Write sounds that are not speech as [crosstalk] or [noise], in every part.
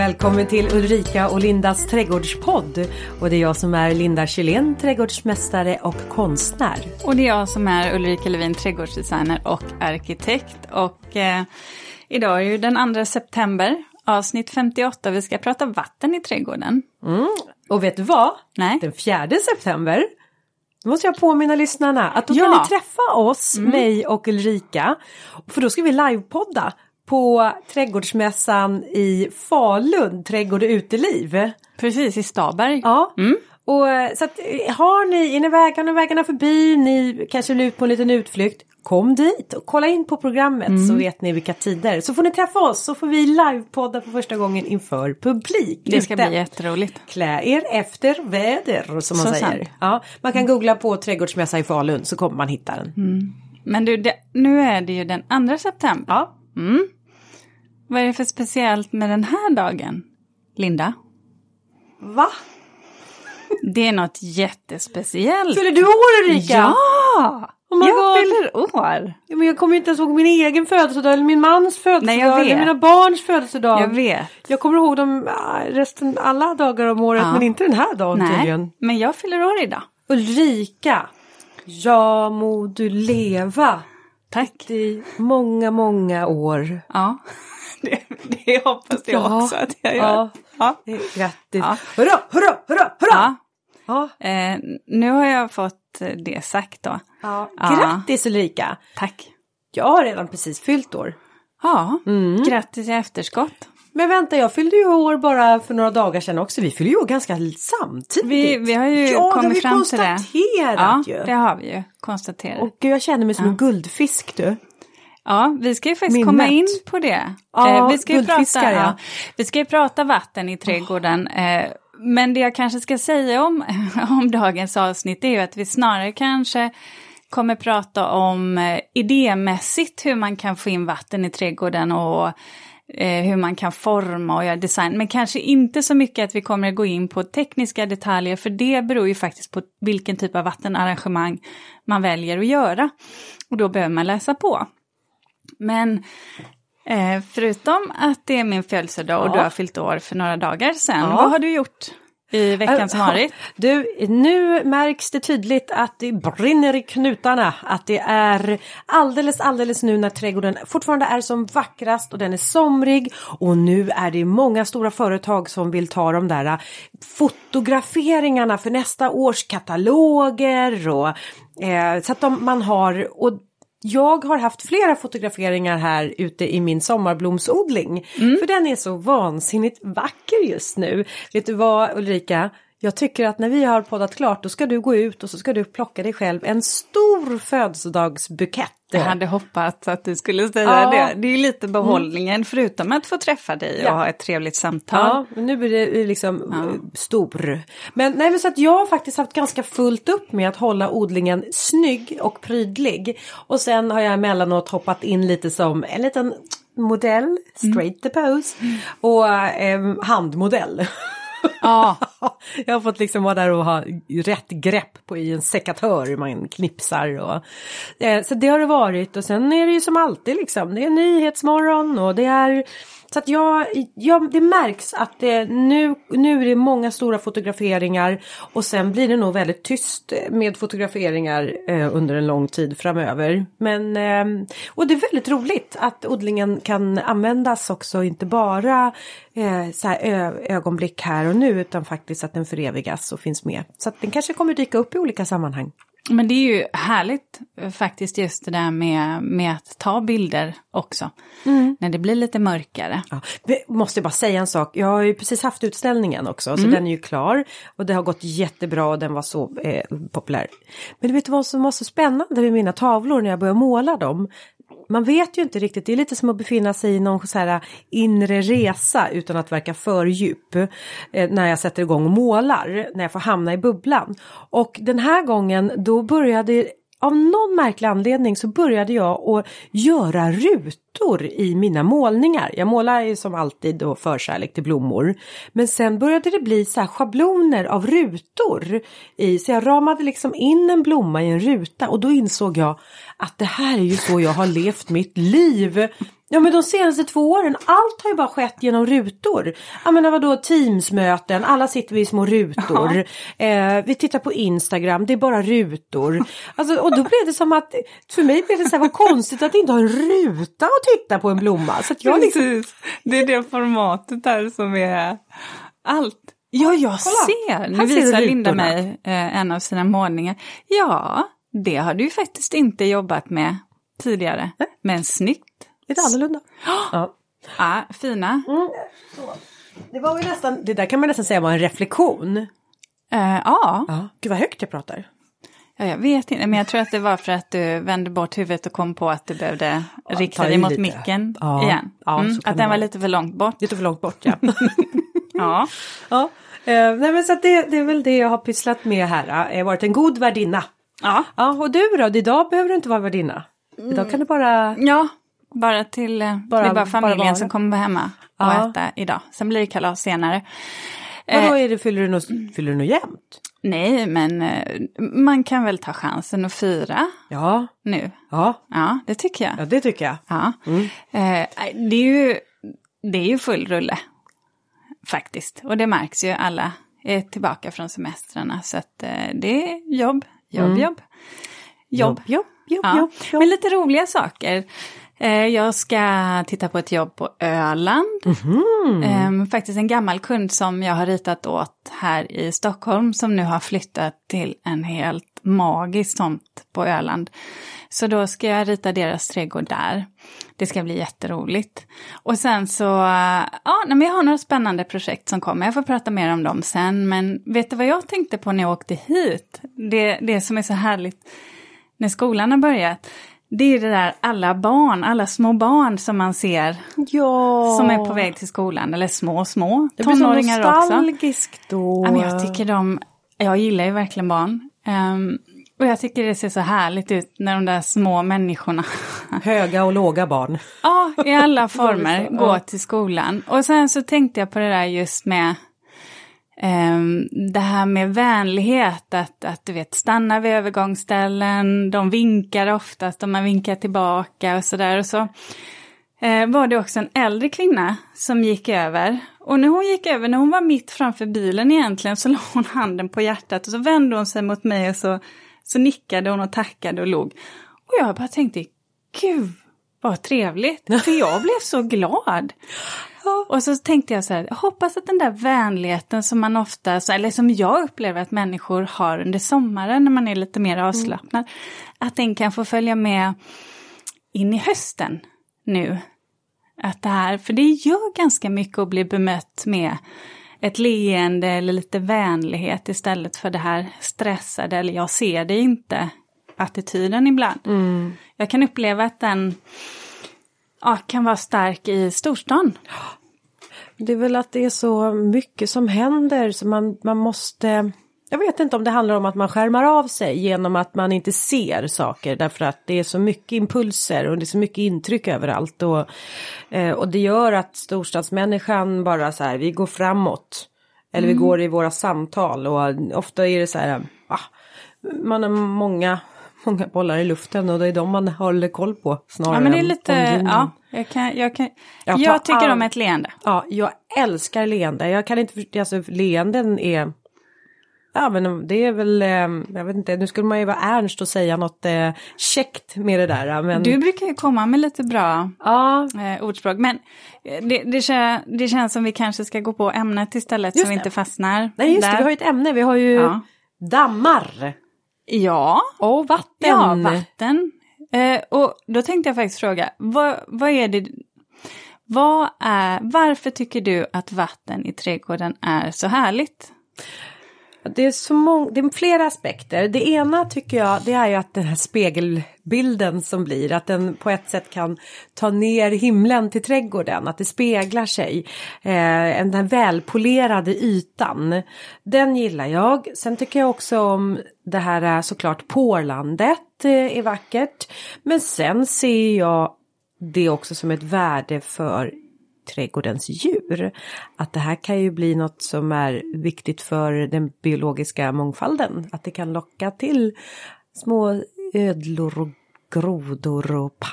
Välkommen till Ulrika och Lindas trädgårdspodd. Och det är jag som är Linda Kjellén, trädgårdsmästare och konstnär. Och det är jag som är Ulrika Levin, trädgårdsdesigner och arkitekt. Och eh, idag är ju den 2 september, avsnitt 58. Vi ska prata vatten i trädgården. Mm. Och vet du vad? Nej. Den 4 september då måste jag påminna lyssnarna att då Ja. kan ni träffa oss, mig och Ulrika. För då ska vi livepodda på Trädgårdsmässan i Falun, Trädgård och uteliv. Precis, i Staberg. Ja. Och eh, så att eh, har ni, är ni vägarna, vägarna förbi, ni kanske vill ut på en liten utflykt. Kom dit och kolla in på programmet så vet ni vilka tider. Så får ni träffa oss så får vi livepodda för första gången inför publik. Det ska ute. bli jätteroligt. Klä er efter väder som man Så säger. sant. Ja, man kan googla på trädgårdsmässa i Falun så kommer man hitta den. Men du, det, nu är det ju den 2 september. Ja. Vad är det för speciellt med den här dagen, Linda? Va? Det är något jättespeciellt. Fyller du år Ulrika? Ja! Oh jag God. fyller år. Ja, Men jag kommer inte ens ihåg min egen födelsedag eller min mans födelsedag Nej, jag eller vet. mina barns födelsedag. Jag vet. Jag kommer ihåg dem ah, resten alla dagar om året Ja. men inte den här dagen tydligen. Nej, men jag fyller år idag. Ulrika, ja må du leva Tack. i många, många år. Ja, [laughs] det, det hoppas jag Ja. också att jag gör. Ja. Ja. Grattis! Ja. Hurra, hurra, hurra, hurra! Ja. Ja. Eh, nu har jag fått det sagt då. Ja. Ja. Grattis Ulrika! Tack. Jag har redan precis fyllt år. Ja, Mm. grattis i efterskott. Men vänta, jag fyllde ju år bara för några dagar sedan också. Vi fyller ju år ganska samtidigt. Vi, vi har ju ja, det har kommit vi fram till det. konstaterat Ja, ju. det har vi ju konstaterat. Och jag känner mig som en guldfisk du. Ja, vi ska ju faktiskt Minnet. komma in på det. Ja, Eh, vi, ska ju prata, ja. vi ska ju prata vatten i trädgården. Eh, men det jag kanske ska säga om, [laughs] om dagens avsnitt är ju att vi snarare kanske kommer prata om eh, idémässigt hur man kan få in vatten i trädgården och hur man kan forma och göra design. Men kanske inte så mycket att vi kommer gå in på tekniska detaljer för det beror ju faktiskt på vilken typ av vattenarrangemang man väljer att göra. Och då behöver man läsa på. Men eh, förutom att det är min födelsedag och Ja. du har fyllt år för några dagar sedan, Ja. vad har du gjort i veckan som varit? Du, nu märks det tydligt att det brinner i knutarna. Att det är alldeles, alldeles nu när trädgården fortfarande är som vackrast och den är somrig. Och nu är det många stora företag som vill ta de där fotograferingarna för nästa års kataloger. Och, eh, så att de, man har... Och jag har haft flera fotograferingar här ute i min sommarblomsodling. För den är så vansinnigt vacker just nu. Vet du vad Ulrika? Jag tycker att när vi har poddat klart då ska du gå ut och så ska du plocka dig själv en stor födelsedagsbukett. Jag hade hoppats att du skulle säga Ja. det. Det är lite behållningen, förutom att få träffa dig och Ja. ha ett trevligt samtal. Ja, nu blir det liksom eh, stor. Men nej men så att jag har faktiskt haft ganska fullt upp med att hålla odlingen snygg och prydlig. Och sen har jag emellanåt hoppat in lite som en liten modell, straight the pose, och eh, handmodell. [laughs] Ja. [laughs] jag har fått liksom vara där och ha rätt grepp på i en sekatör hur man knipsar och eh, så det har det varit och sen är det ju som alltid liksom det är nyhetsmorgon och det är så att jag, jag det märks att det, nu, nu är det många stora fotograferingar och sen blir det nog väldigt tyst med fotograferingar eh, under en lång tid framöver. Men eh, och det är väldigt roligt att odlingen kan användas också inte bara eh, så här, ö, ögonblick här och nu utan faktiskt att den förevigas och finns med. Så att den kanske kommer dyka upp i olika sammanhang. Men det är ju härligt eh, faktiskt just det där med, med att ta bilder också. När det blir lite mörkare. Ja, måste bara säga en sak. Jag har ju precis haft utställningen också så den är ju klar. Och det har gått jättebra och den var så eh, populär. Men du vet vad som var så spännande med mina tavlor när jag började måla dem? Man vet ju inte riktigt, det är lite som att befinna sig i någon så här äh, inre resa utan att verka för djup. Eh, när jag sätter igång och målar, när jag får hamna i bubblan. Och den här gången då började av någon märklig anledning så började jag att göra rutor i mina målningar. Jag målar ju som alltid då förkärlek till blommor. Men sen började det bli så här schabloner av rutor. I, så jag ramade liksom in en blomma i en ruta och då insåg jag att det här är ju så jag har levt mitt liv. Ja men de senaste två åren, allt har ju bara skett genom rutor. Jag menar vadå Teamsmöten, alla sitter vi i små rutor. Eh, vi tittar på Instagram, det är bara rutor. Alltså, och då blev det som att, för mig blev det så här, vad konstigt att inte ha en ruta att titta på en blomma. Så jag liksom, Precis, det är det formatet där som är allt. Ja, jag Kolla. ser! Nu Här visar Linda mig eh, en av sina målningar. Ja, det har du ju faktiskt inte jobbat med tidigare. Nej. Men snyggt. lite annorlunda. [gasps] Ja. Ja, fina. Det var ju nästan, det där kan man nästan säga var en reflektion. Eh, ja, Ja. Gud vad högt jag pratar. ja, jag vet inte, men jag tror att det var för att du vände bort huvudet och kom på att du behövde rikta ta i dig mot lite. micken Ja, igen. ja, Mm, att den var lite för långt bort. Lite för långt bort ja. [laughs] [laughs] Ja. ja. Eh, nej men så det, det är väl det jag har pysslat med här. Jag har varit en god värdinna. Ja. Ja och du då? Idag behöver du inte vara värdinna. Idag kan du bara... Ja, bara till eh, Bara- det är bara bara familjen vara. som kommer vara hemma och Ja. äta idag. Sen blir det kalas senare. Vadå Eh, är det, fyller du något, fyller du något jämnt? nej, men eh, man kan väl ta chansen och fira Ja, nu. ja, Ja, det tycker jag. ja det tycker jag. Ja. Mm. Eh, det, är ju, det är ju full rulle faktiskt. Och det märks ju alla är tillbaka från semestrarna. Så att eh, det är jobb, jobb, Mm. jobb. Jobb. jobb, jobb, Ja. jobb, jobb. Men lite roliga saker. Eh, Jag ska titta på ett jobb på Öland. Ehm, Faktiskt en gammal kund som jag har ritat åt här i Stockholm som nu har flyttat till en helt magisk tomt på Öland. Så då ska jag rita deras trädgård där. Det ska bli jätteroligt. Och sen så, ja, men jag har några spännande projekt som kommer. Jag får prata mer om dem sen. Men vet du vad jag tänkte på när jag åkte hit? Det, det som är så härligt när skolan har börjat. Det är det där alla barn, alla små barn som man ser Ja. som är på väg till skolan. Eller små, små Det blir så tonåringar också. nostalgiskt då. Ja, men jag tycker de, jag gillar ju verkligen barn. Ehm, och jag tycker det ser så härligt ut när de där små människorna, [laughs] Höga och låga barn. ja, i alla [laughs] former, Ja. går till skolan. Och sen så tänkte jag på det där just med ehm, det här med vänlighet, att, att du vet stanna vid övergångsställen, de vinkar oftast och man vinkar tillbaka och sådär. Och så var det också en äldre kvinna som gick över. Och när hon gick över, när hon var mitt framför bilen egentligen, så [laughs] la hon handen på hjärtat och så vände hon sig mot mig och så, så nickade hon och tackade och log. Och jag bara tänkte, gud vad trevligt, [laughs] för jag blev så glad. Och så tänkte jag så här, jag hoppas att den där vänligheten som man ofta, eller som jag upplever att människor har under sommaren när man är lite mer avslappnad, att den kan få följa med in i hösten nu. Att det här, för det gör ganska mycket att bli bemött med ett leende eller lite vänlighet istället för det här stressade eller jag ser det inte attityden ibland. Jag kan uppleva att den ja, kan vara stark i storstan. Det är väl att det är så mycket som händer så man, man måste jag vet inte om det handlar om att man skärmar av sig genom att man inte ser saker därför att det är så mycket impulser och det är så mycket intryck överallt och, eh, och det gör att storstadsmänniskan bara så här, vi går framåt. Eller vi går i våra samtal och ofta är det så här, ah, man har många, många bollar i luften och det är de man håller koll på snarare Ja men det är än lite, omgivningen. ja, jag, kan, jag, kan, Ja, på jag tycker all- om ett leende. Ja, jag älskar leende. Jag kan inte alltså leenden är... Ja men det är väl, eh, jag vet inte, nu skulle man ju vara ernst och säga något eh, käckt med det där. Men... Du brukar ju komma med lite bra Ja, eh, ordspråk. Men eh, det, det, kä- det känns som vi kanske ska gå på ämnet istället Just så vi inte fastnar nej just där. det, vi har ju ett ämne, vi har ju Ja. dammar Ja, och vatten. ja vatten. Eh, och då tänkte jag faktiskt fråga, vad, vad är det, vad är, varför tycker du att vatten i trädgården är så härligt? Det är så mång- det är flera aspekter. Det ena tycker jag det är ju att den här spegelbilden som blir att den på ett sätt kan ta ner himlen till trädgården, att det speglar sig. Eh, den här välpolerade ytan. Den gillar jag. Sen tycker jag också om det här eh, såklart pålandet eh, är vackert. Men sen ser jag det också som ett värde för trädgårdens djur. Att det här kan ju bli något som är viktigt för den biologiska mångfalden. Att det kan locka till små ödlor och grodor och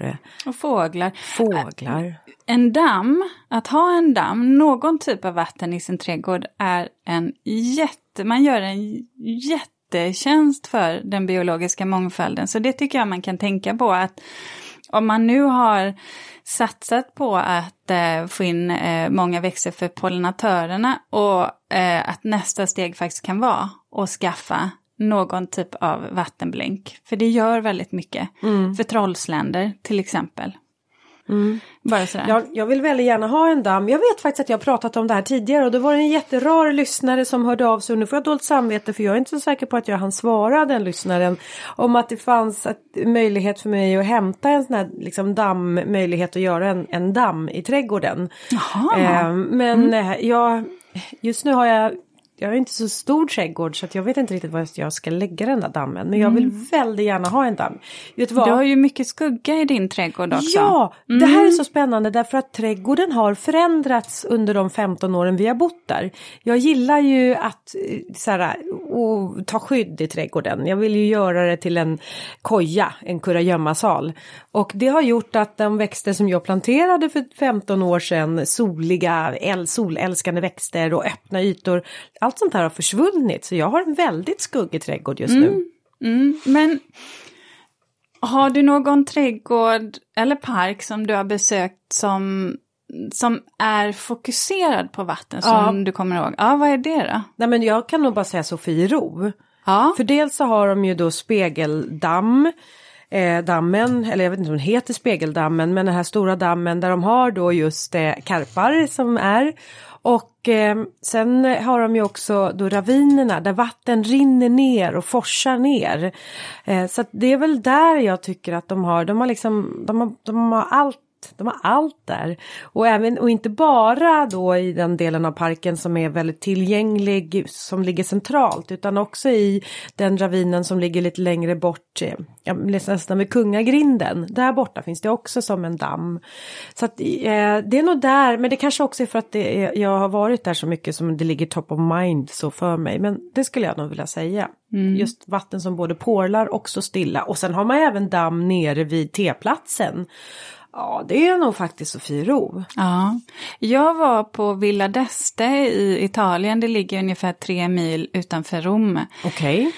eh, Och fåglar. fåglar. En damm, att ha en damm, någon typ av vatten i sin trädgård är en jätte, man gör en jättetjänst för den biologiska mångfalden. Så det tycker jag man kan tänka på att om man nu har satsat på att eh, få in eh, många växter för pollinatörerna och eh, att nästa steg faktiskt kan vara att skaffa någon typ av vattenblänk. För det gör väldigt mycket. För trollsländer till exempel. Bara sådär. Jag, jag vill väldigt gärna ha en damm. Jag vet faktiskt att jag har pratat om det här tidigare och det var en jätterar lyssnare som hörde av sig och nu får jag dåligt samvete för jag är inte så säker på att jag hann svara den lyssnaren om att det fanns ett, möjlighet för mig att hämta en sån här liksom, damm, möjlighet att göra en, en damm i trädgården. Eh, men eh, jag, just nu har jag jag har inte så stor trädgård så att jag vet inte riktigt var jag ska lägga den där dammen. Men jag vill väldigt gärna ha en damm. Vet du vad? Du har ju mycket skugga i din trädgård också. Ja, det här är så spännande därför att trädgården har förändrats under de 15 åren vi har bott där. Jag gillar ju att eh, så här, och ta skydd i trädgården. Jag vill ju göra det till en koja, en kurragömmasal. Och det har gjort att de växter som jag planterade för 15 år sedan, soliga, äl, solälskande växter och öppna ytor, allt sånt här har försvunnit. Så jag har en väldigt skuggig trädgård just nu. Mm, men har du någon trädgård eller park som du har besökt som, som är fokuserad på vatten som Ja. du kommer ihåg? Ja, vad är det då? Nej men jag kan nog bara säga Sofiero. Ja, För dels så har de ju då spegeldamm. Eh, dammen, eller jag vet inte om den heter spegeldammen, men den här stora dammen där de har då just eh, karpar som är. Och eh, sen har de ju också då ravinerna där vatten rinner ner och forsar ner. Eh, så att det är väl där jag tycker att de har, de har liksom, de har, de har allt de har allt där. Och, även, och inte bara då i den delen av parken som är väldigt tillgänglig, som ligger centralt, utan också i den ravinen som ligger lite längre bort, eh, ja, nästan vid Kungagrinden. Där borta finns det också som en damm. Så att, eh, det är nog där, men det kanske också är för att det är, jag har varit där så mycket som det ligger top of mind så för mig. Men det skulle jag nog vilja säga. Just vatten som både porlar och så stilla. Och sen har man även damm nere vid teplatsen. Ja, det är nog faktiskt Sofiero. ja. Jag var på Villa d'Este i Italien, det ligger ungefär tre mil utanför Rom. Okej.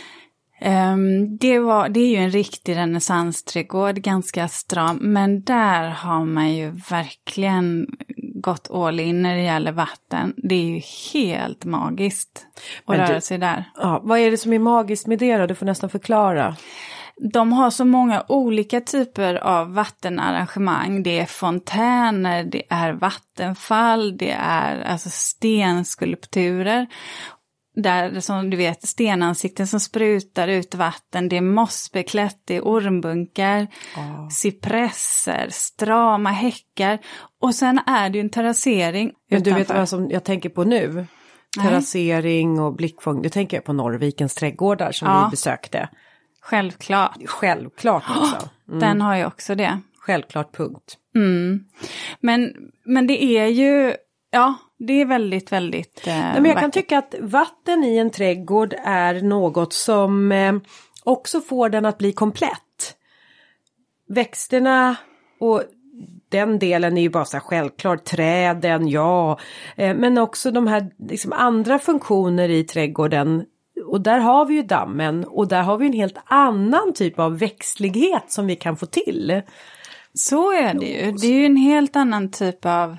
Ehm, det, var, det är ju en riktig renässansträdgård, ganska stram, men där har man ju verkligen gått all in när det gäller vatten. Det är ju helt magiskt att Men du- röra sig där. Ja, vad är det som är magiskt med det då? Du får nästan förklara. De har så många olika typer av vattenarrangemang. Det är fontäner, det är vattenfall, det är alltså stenskulpturer. Där som du vet stenansikten som sprutar ut vatten, det är mossbeklätt, det är ormbunkar, cypresser, strama häckar. Och sen är det ju en terrassering Men du vet vad som jag tänker på nu? Terrassering och blickfång. Det tänker jag på Norrvikens trädgårdar som Ja. vi besökte. Självklart. Självklart också. Den har ju också det. Självklart punkt. Men, men det är ju, ja, det är väldigt, väldigt eh, Nej, men jag kan vackert. tycka att vatten i en trädgård är något som eh, också får den att bli komplett. Växterna och den delen är ju bara så här självklart, träden, ja. Eh, men också de här liksom, andra funktioner i trädgården. Och där har vi ju dammen och där har vi en helt annan typ av växtlighet som vi kan få till. Så är det ju. Det är ju en helt annan typ av,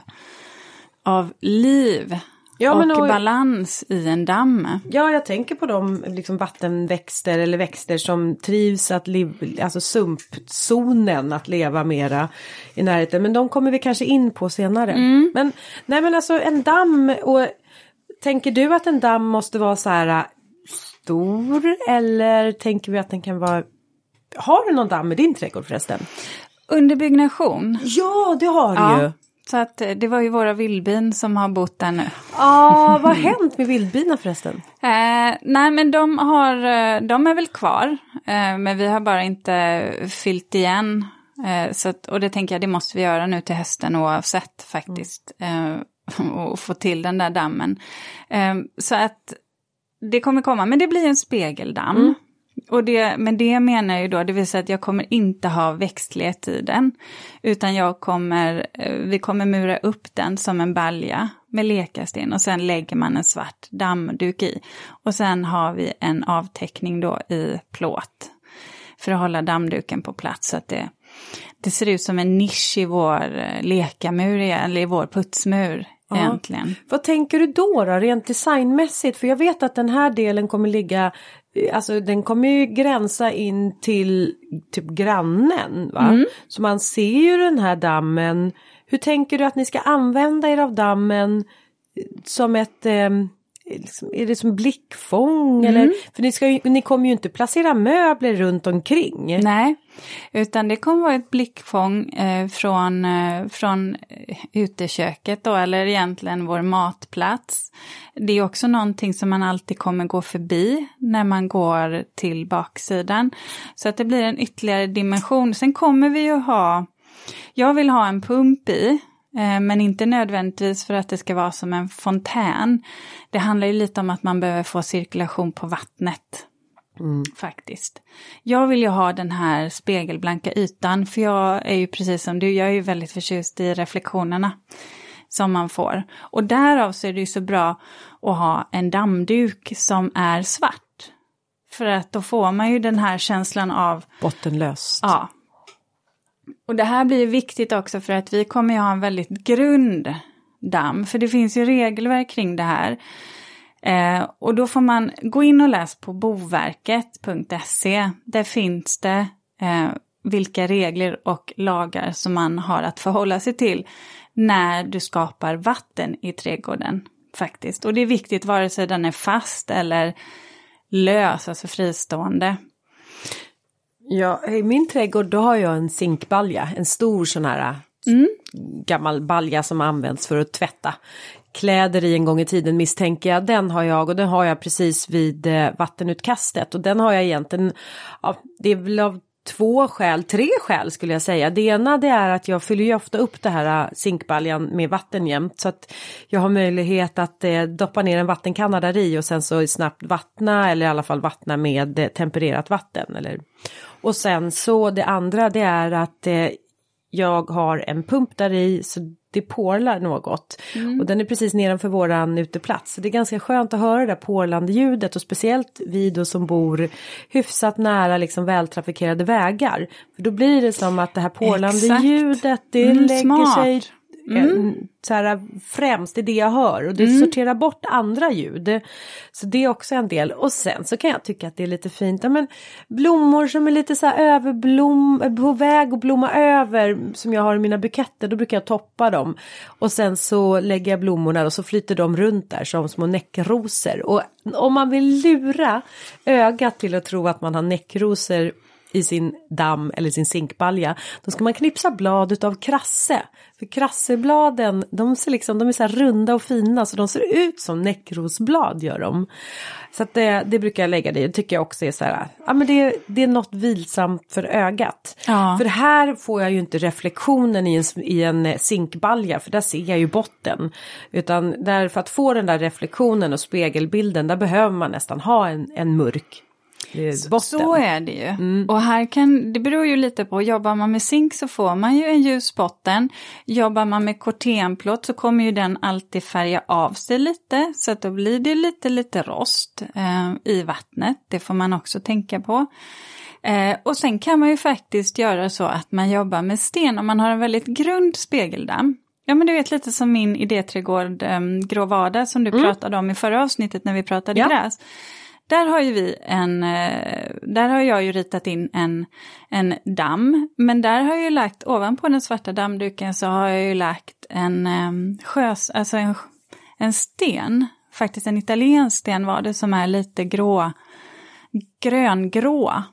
av liv Ja, och, och- balans i en damm. Ja, jag tänker på de liksom, vattenväxter eller växter som trivs att liv, alltså sumpzonen att leva mera i närheten. Men de kommer vi kanske in på senare. Men nej men alltså en damm och tänker du att en damm måste vara så här stor eller tänker vi att den kan vara har du någon damm i din trädgård förresten? Under byggnation. Ja, det har du ju. Ja, så att eh, det var ju våra vildbin som har bott där nu. Ja, vad har hänt med vildbina förresten? [laughs] Eh, nej men de har, eh, de är väl kvar. Eh, men vi har bara inte fyllt igen. Eh, så att, och det tänker jag, det måste vi göra nu till hösten oavsett faktiskt. Eh, [laughs] och få till den där dammen. Så att det kommer komma, men det blir en spegeldamm. Och det, men det menar jag ju då, det vill säga att jag kommer inte ha växtlighet i den. Utan jag kommer, eh, vi kommer mura upp den som en balja med lekasten och sen lägger man en svart dammduk i. Och sen har vi en avtäckning då i plåt. För att hålla dammduken på plats så att det, det ser ut som en nisch i vår eh, lekamur, eller i vår putsmur ja. egentligen. Vad tänker du då, då, rent designmässigt? För jag vet att den här delen kommer ligga Alltså den kommer ju gränsa in till typ grannen. Va? Mm. Så man ser ju den här dammen. Hur tänker du att ni ska använda er av dammen som ett eh, liksom, är det som blickfång mm. eller? För ni, ska ju, ni kommer ju inte placera möbler runt omkring. Nej, utan det kommer vara ett blickfång eh, från, eh, från uteköket då, eller egentligen vår matplats. Det är också någonting som man alltid kommer gå förbi när man går till baksidan. Så att det blir en ytterligare dimension. Sen kommer vi ju ha, jag vill ha en pump i, Eh, men inte nödvändigtvis för att det ska vara som en fontän. Det handlar ju lite om att man behöver få cirkulation på vattnet. Mm. Faktiskt. Jag vill ju ha den här spegelblanka ytan för jag är ju precis som du, jag är ju väldigt förtjust i reflektionerna som man får. Och därav så är det ju så bra att ha en dammduk som är svart. För att då får man ju den här känslan av... Bottenlöst. Ja, och det här blir ju viktigt också för att vi kommer ju ha en väldigt grund damm, för det finns ju regelverk kring det här. Eh, och då får man gå in och läsa på boverket.se. Där finns det eh, vilka regler och lagar som man har att förhålla sig till när du skapar vatten i trädgården. Faktiskt. Och det är viktigt vare sig den är fast eller lös, alltså fristående. Ja, i min trädgård då har jag en zinkbalja, en stor sån här mm. gammal balja som används för att tvätta kläder i en gång i tiden misstänker jag. Den har jag och den har jag precis vid eh, vattenutkastet och den har jag egentligen, ja, det är väl av två skäl, tre skäl skulle jag säga. Det ena det är att jag fyller ju ofta upp det här äh, zinkbaljan med vatten jämt så att jag har möjlighet att eh, doppa ner en vattenkanna där i och sen så snabbt vattna eller i alla fall vattna med eh, tempererat vatten. Eller... Och sen så det andra det är att eh, jag har en pump där i så det porlar något. Mm. Och den är precis nedanför våran uteplats. Så det är ganska skönt att höra det där porlande ljudet och speciellt vi då som bor hyfsat nära liksom vältrafikerade vägar. För då blir det som att det här porlande Exakt. ljudet det mm, lägger smart. sig Mm. Så här, främst, det är det jag hör och det mm. sorterar bort andra ljud. Så det är också en del. Och sen så kan jag tycka att det är lite fint, ja, men blommor som är lite så här överblom, på väg att blomma över som jag har i mina buketter, då brukar jag toppa dem. Och sen så lägger jag blommorna och så flyter de runt där som små näckrosor. Och om man vill lura ögat till att tro att man har näckrosor i sin damm eller sin zinkbalja, då ska man knipsa blad av krasse. För krassebladen, de, ser liksom, de är så runda och fina så de ser ut som näckrosblad gör de. Så det, det brukar jag lägga det, det tycker jag också är så här, ja men det, det är något vilsamt för ögat. Ja. För här får jag ju inte reflektionen i en, i en zinkbalja för där ser jag ju botten. Utan där, för att få den där reflektionen och spegelbilden där behöver man nästan ha en, en mörk botten. Så är det ju. Mm. Och här kan, det beror ju lite på, jobbar man med zink så får man ju en ljus botten. Jobbar man med kortenplåt så kommer ju den alltid färga av sig lite, så att då blir det lite, lite rost eh, i vattnet. Det får man också tänka på. Eh, och sen kan man ju faktiskt göra så att man jobbar med sten om man har en väldigt grund spegeldamm. Ja men du vet lite som min idéträdgård eh, Grå Vardag som du mm. pratade om i förra avsnittet när vi pratade ja. gräs. Där har ju vi en, eh, där har jag ju ritat in en, en damm, men där har jag ju lagt, ovanpå den svarta dammduken så har jag ju lagt en um, sjös, alltså en, en sten, faktiskt en italiensk sten var det som är lite grå, gröngrå.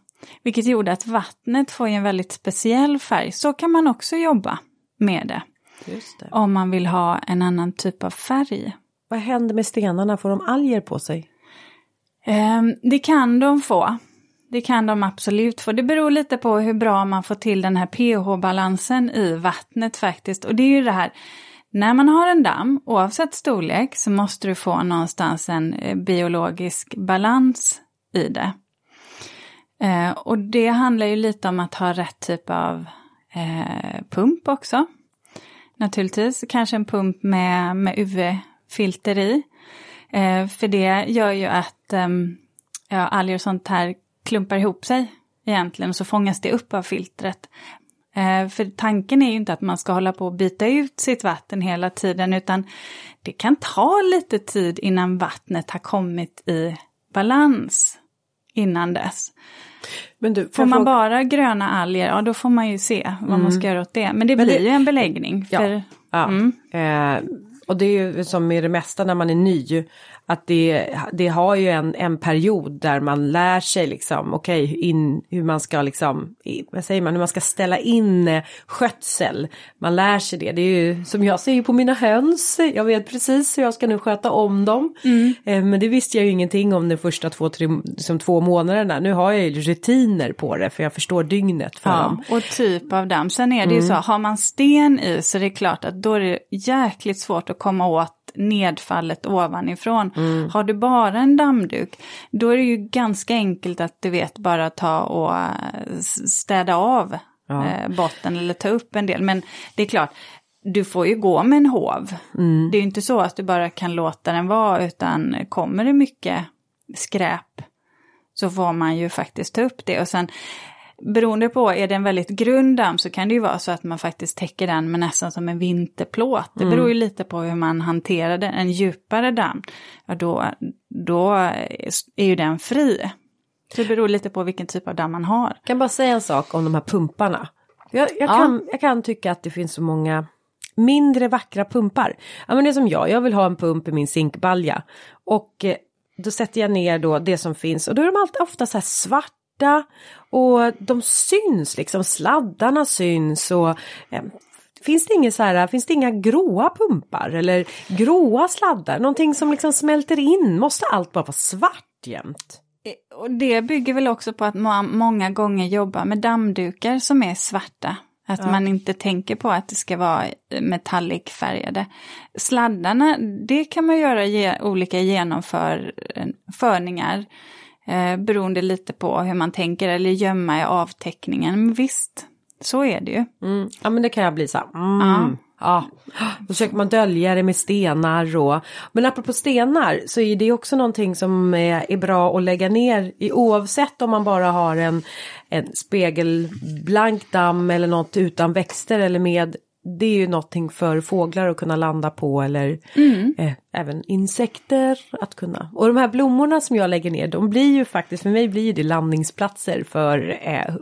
Vilket gjorde att vattnet får en väldigt speciell färg. Så kan man också jobba med det. det. Om man vill ha en annan typ av färg. Vad händer med stenarna? Får de alger på sig? Ehm, det kan de få. Det kan de absolut få. Det beror lite på hur bra man får till den här pH-balansen i vattnet faktiskt. Och det är ju det här, när man har en damm, oavsett storlek, så måste du få någonstans en eh, biologisk balans i det. Ehm, och det handlar ju lite om att ha rätt typ av eh, pump också. Naturligtvis, kanske en pump med, med UV-filter i. Ehm, för det gör ju att ehm, ja, alger och sånt här klumpar ihop sig egentligen och så fångas det upp av filtret. Eh, för tanken är ju inte att man ska hålla på och byta ut sitt vatten hela tiden utan det kan ta lite tid innan vattnet har kommit i balans innan dess. Men du, får man fråga... bara gröna alger, ja då får man ju se vad mm. man ska göra åt det. Men det Men blir det... ju en beläggning. För... Ja, ja. Mm. Eh, och det är ju som med det mesta när man är ny, att det, det har ju en, en period där man lär sig liksom, okej, okay, hur man ska liksom, vad säger man, hur man ska ställa in eh, skötsel. Man lär sig det, det är ju som jag ser på mina höns, jag vet precis hur jag ska nu sköta om dem. Mm. Eh, men det visste jag ju ingenting om de första två, tre, liksom två månaderna. Nu har jag ju rutiner på det för jag förstår dygnet för ja, dem. Och typ av damm. Sen är det mm. ju så, har man sten i så är det klart att då är det jäkligt svårt att komma åt nedfallet ovanifrån. Mm. Har du bara en dammduk, då är det ju ganska enkelt att du vet bara ta och eh, städa av ja. Eh, botten eller ta upp en del. Men det är klart, du får ju gå med en hov. Mm. Det är ju inte så att du bara kan låta den vara, utan kommer det mycket skräp så får man ju faktiskt ta upp det. Och sen beroende på, är det en väldigt grund damm så kan det ju vara så att man faktiskt täcker den med nästan som en vinterplåt. Det beror ju mm. lite på hur man hanterar den. En djupare damm, ja då, då är ju den fri. det beror lite på vilken typ av damm man har. Jag kan bara säga en sak om de här pumparna. Jag, jag, ja. kan, jag kan tycka att det finns så många mindre vackra pumpar. Ja men det är som jag, jag vill ha en pump i min zinkbalja. Och eh, då sätter jag ner då det som finns och då är de alltid ofta så här svart svarta och de syns liksom, sladdarna syns och eh, Finns det, inget så här, finns det inga gråa pumpar eller gråa sladdar? Någonting som liksom smälter in? Måste allt bara vara svart jämt? Eh, och det bygger väl också på att man många gånger jobbar med dammdukar som är svarta. Att ja. man inte tänker på att det ska vara metallicfärgade. Sladdarna, det kan man göra ge, olika genomförningar. Eh, beroende lite på hur man tänker eller gömma i avteckningen. Men visst, så är det ju. Mm. Ja men det kan jag bli så här. Mm. Ja. Ja, då försöker man dölja det med stenar och Men apropå stenar så är det också någonting som är, är bra att lägga ner i oavsett om man bara har en, en spegelblank damm eller något utan växter eller med det är ju någonting för fåglar att kunna landa på eller mm. eh, även insekter att kunna. Och de här blommorna som jag lägger ner de blir ju faktiskt, för mig blir det landningsplatser för eh,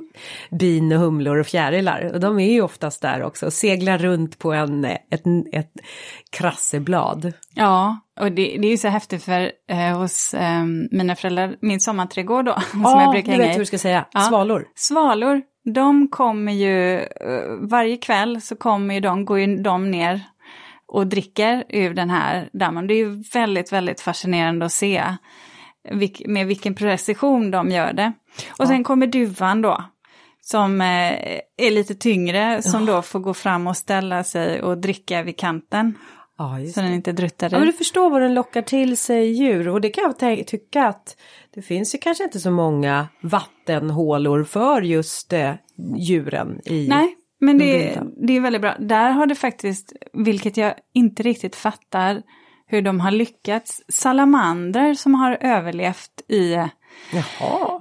bin och humlor och fjärilar. Och de är ju oftast där också och seglar runt på en, ett, ett krasseblad. Ja, och det, det är ju så häftigt för eh, hos eh, mina föräldrar, min sommarträdgård då. [laughs] Ja, som jag brukar du vet hur du ska säga, ja, svalor. Svalor, de kommer ju, eh, varje kväll så kommer ju de, går ju de ner och dricker ur den här dammen. Det är ju väldigt, väldigt fascinerande att se med vilken precision de gör det. Och ja. sen kommer duvan då, som eh, är lite tyngre, som ja. då får gå fram och ställa sig och dricka vid kanten. Ja, så den inte druttar Ja, men du förstår vad den lockar till sig djur och det kan jag tycka att det finns ju kanske inte så många vattenhålor för just eh, djuren i Nej, men det, det är väldigt bra. Där har det faktiskt, vilket jag inte riktigt fattar hur de har lyckats, salamandrar som har överlevt i,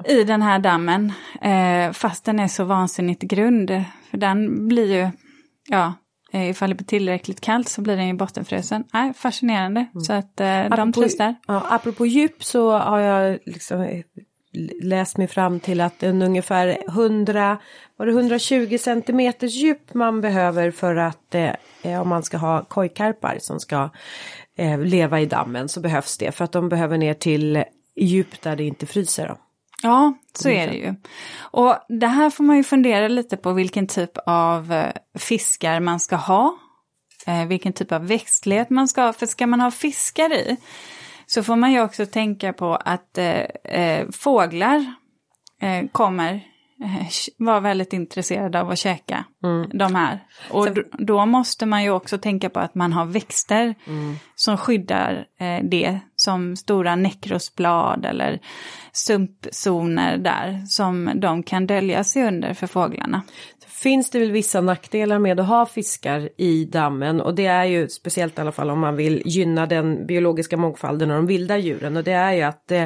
i den här dammen. Eh, fast den är så vansinnigt grund. För den blir ju, ja, ifall det blir tillräckligt kallt så blir den ju bottenfrusen. Nej, fascinerande. Mm. Så att eh, apropå, de trivs där. Ja, apropå djup så har jag liksom eh, läst mig fram till att en ungefär 100, var det 120 centimeters djup man behöver för att eh, om man ska ha kojkarpar som ska eh, leva i dammen så behövs det för att de behöver ner till djup där det inte fryser. Då. Ja, så är det ju. Och det här får man ju fundera lite på vilken typ av eh, fiskar man ska ha. Eh, vilken typ av växtlighet man ska ha. För ska man ha fiskar i så får man ju också tänka på att eh, eh fåglar eh, kommer eh, vara väldigt intresserade av att käka mm. de här. Och så... då måste man ju också tänka på att man har växter mm. som skyddar det som stora nekrosblad eller sumpzoner där som de kan dölja sig under för fåglarna. Finns det väl vissa nackdelar med att ha fiskar i dammen och det är ju speciellt i alla fall om man vill gynna den biologiska mångfalden och de vilda djuren och det är ju att eh,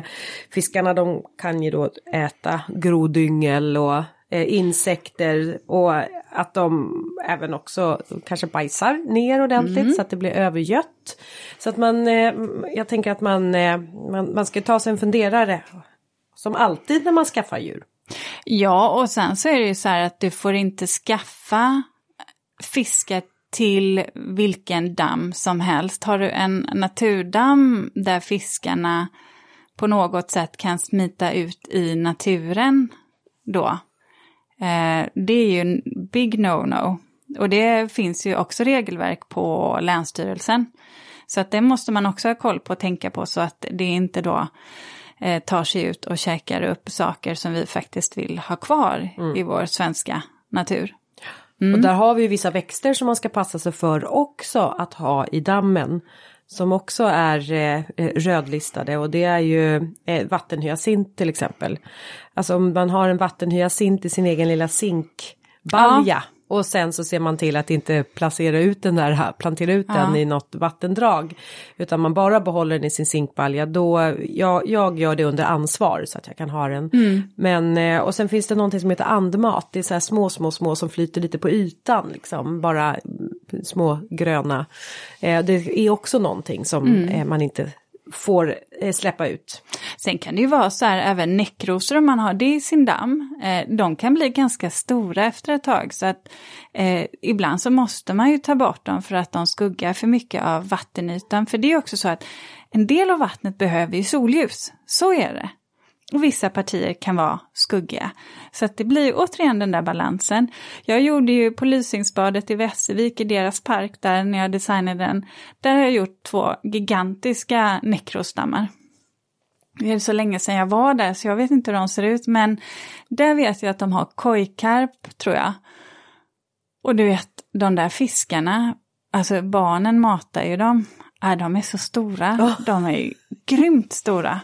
fiskarna de kan ju då äta grodyngel och insekter och att de även också kanske bajsar ner ordentligt mm. så att det blir övergött. Så att man, eh, jag tänker att man, eh, man, man ska ta sig en funderare som alltid när man skaffar djur. Ja, och sen så är det ju så här att du får inte skaffa fiskar till vilken damm som helst. Har du en naturdamm där fiskarna på något sätt kan smita ut i naturen då, eh, det är ju en big no-no. Och det finns ju också regelverk på Länsstyrelsen. Så att det måste man också ha koll på och tänka på så att det inte då eh, tar sig ut och käkar upp saker som vi faktiskt vill ha kvar mm. i vår svenska natur. Mm. Och där har vi vissa växter som man ska passa sig för också att ha i dammen. Som också är eh, eh, rödlistade och det är ju eh, vattenhyacint till exempel. Alltså om man har en vattenhyacint i sin egen lilla zinkbalja. Ja och sen så ser man till att inte placera ut den där, [laughs] plantera ut ja. den i något vattendrag. Utan man bara behåller den i sin zinkbalja. Då, jag, jag gör det under ansvar så att jag kan ha den. Mm. Men, eh, och sen finns det någonting som heter andmat. Det är så här små, små, små som flyter lite på ytan. Liksom. Bara små gröna. Eh, det är också någonting som mm. Eh, man inte får eh, släppa ut. Sen kan det ju vara så här även näckrosor om man har det i sin damm. Eh, de kan bli ganska stora efter ett tag så att eh, ibland så måste man ju ta bort dem för att de skuggar för mycket av vattenytan. För det är också så att en del av vattnet behöver ju solljus. Så är det. Och vissa partier kan vara skuggiga. Så att det blir återigen den där balansen. Jag gjorde ju på Lysingsbadet i Västervik i deras park där när jag designade den. Där har jag gjort två gigantiska nekrostammar. Det är så länge sedan jag var där så jag vet inte hur de ser ut men där vet jag att de har kojkarp tror jag. Och du vet de där fiskarna, alltså barnen matar ju dem. Äh, de är så stora, oh. de är grymt stora.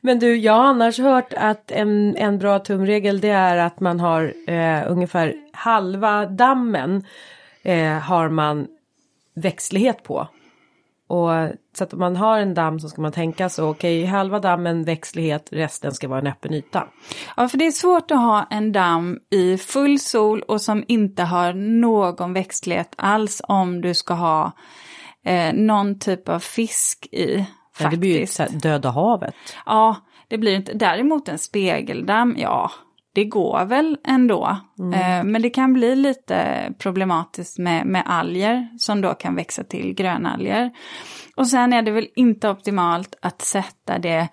Men du, jag har annars hört att en, en bra tumregel det är att man har eh, ungefär halva dammen eh, har man växtlighet på. Och så att om man har en damm så ska man tänka så, okej okay, halva dammen växtlighet, resten ska vara en öppen yta. Ja, för det är svårt att ha en damm i full sol och som inte har någon växtlighet alls om du ska ha eh, någon typ av fisk i. Ja, det blir ju så Döda havet. Ja, det blir inte. Däremot en spegeldamm, ja, det går väl ändå. Mm. Eh, men det kan bli lite problematiskt med, med alger som då kan växa till grönalger. Och sen är det väl inte optimalt att sätta det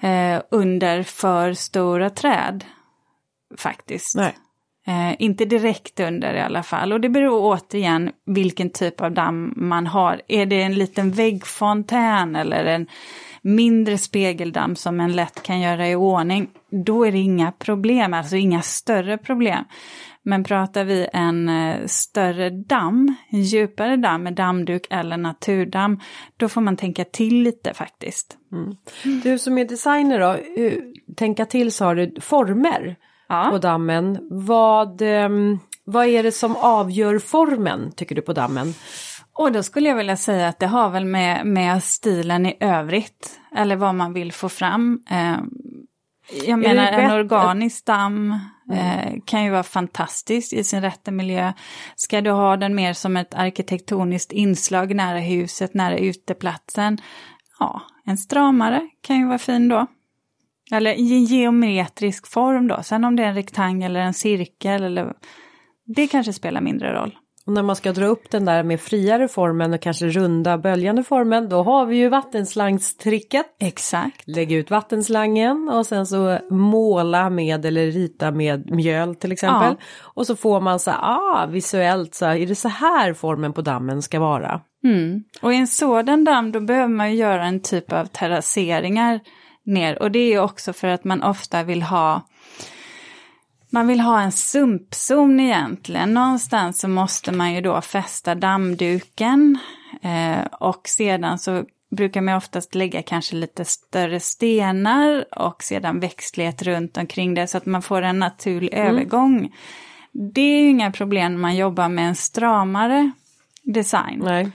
eh, under för stora träd. Faktiskt. Nej. Eh, inte direkt under i alla fall. Och det beror återigen vilken typ av damm man har. Är det en liten väggfontän eller en mindre spegeldamm som en lätt kan göra i ordning, då är det inga problem, alltså inga större problem. Men pratar vi en eh, större damm, en djupare damm med dammduk eller naturdamm, då får man tänka till lite faktiskt. Mm. Du som är designer då, eh, tänka till sa du former ja. på dammen. Vad, ehm, vad är det som avgör formen tycker du på dammen? Och då skulle jag vilja säga att det har väl med, med stilen i övrigt, eller vad man vill få fram. Eh, jag menar en organisk damm eh, kan ju vara fantastisk i sin rätta miljö. Ska du ha den mer som ett arkitektoniskt inslag nära huset, nära uteplatsen, ja, en stramare kan ju vara fin då. Eller i en geometrisk form då, sen om det är en rektangel eller en cirkel eller det kanske spelar mindre roll. Och när man ska dra upp den där med friare formen och kanske runda böljande formen då har vi ju vattenslangstricket. Exakt. Lägg ut vattenslangen och sen så måla med eller rita med mjöl till exempel. Ja. Och så får man så ah visuellt så är det så här formen på dammen ska vara. Mm. Och i en sådan damm då behöver man ju göra en typ av terrasseringar ner och det är också för att man ofta vill ha man vill ha en sumpzon egentligen. Någonstans så måste man ju då fästa dammduken eh, och sedan så brukar man oftast lägga kanske lite större stenar och sedan växtlighet runt omkring det så att man får en naturlig mm. övergång. Det är ju inga problem när man jobbar med en stramare design. Nej.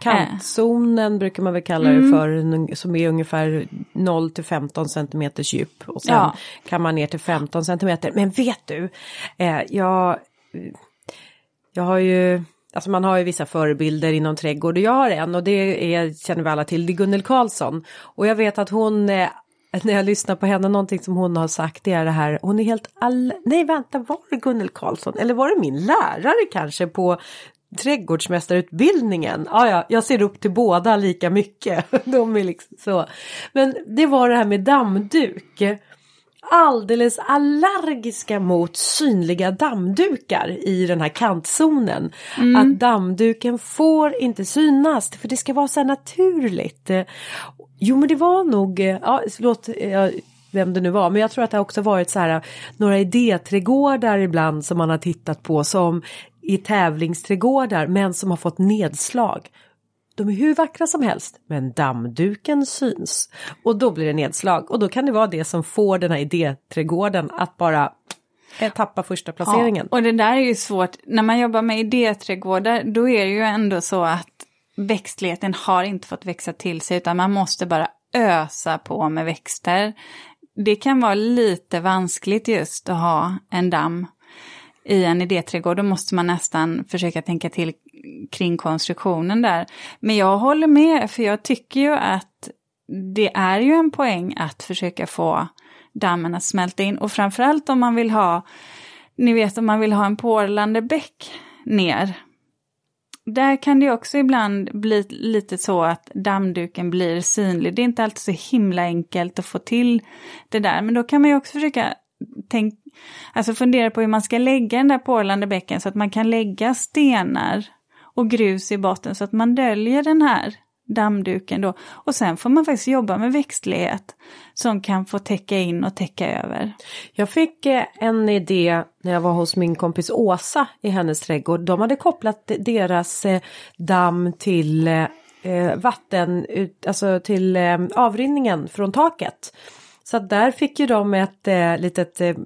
Kantzonen brukar man väl kalla det mm. för, som är ungefär 0 till 15 cm djup. Och sen ja. kan man ner till 15 cm. Men vet du, eh, jag, jag har ju Alltså man har ju vissa förebilder inom trädgård och jag har en och det är, känner vi alla till, det är Gunnel Karlsson. Och jag vet att hon, eh, [laughs] när jag lyssnar på henne, någonting som hon har sagt det är det här, hon är helt all... Nej vänta, var det Gunnel Karlsson? Eller var det min lärare kanske på trädgårdsmästarutbildningen. Ja, ja, jag ser upp till båda lika mycket. [laughs] De är liksom så. Men det var det här med dammduk. Alldeles allergiska mot synliga dammdukar i den här kantzonen. Mm. Att dammduken får inte synas för det ska vara så naturligt. Jo men det var nog, ja, förlåt, vem det nu var, men jag tror att det också varit så här några idéträdgårdar ibland som man har tittat på som i tävlingsträdgårdar men som har fått nedslag. De är hur vackra som helst men dammduken syns och då blir det nedslag och då kan det vara det som får den här idéträdgården att bara eh, tappa första placeringen. Ja, och det där är ju svårt, när man jobbar med idéträdgårdar då är det ju ändå så att växtligheten har inte fått växa till sig utan man måste bara ösa på med växter. Det kan vara lite vanskligt just att ha en damm i en idéträdgård, då måste man nästan försöka tänka till kring konstruktionen där. Men jag håller med, för jag tycker ju att det är ju en poäng att försöka få dammen att smälta in och framförallt om man vill ha, ni vet om man vill ha en porlande bäck ner. Där kan det också ibland bli lite så att dammduken blir synlig. Det är inte alltid så himla enkelt att få till det där, men då kan man ju också försöka tänk, alltså fundera på hur man ska lägga den där porlande bäcken så att man kan lägga stenar och grus i botten så att man döljer den här dammduken då. Och sen får man faktiskt jobba med växtlighet som kan få täcka in och täcka över. Jag fick eh, en idé när jag var hos min kompis Åsa i hennes trädgård. De hade kopplat deras eh, damm till eh, vatten, alltså till avrinningen från taket. Så där fick ju de ett eh, litet, eh,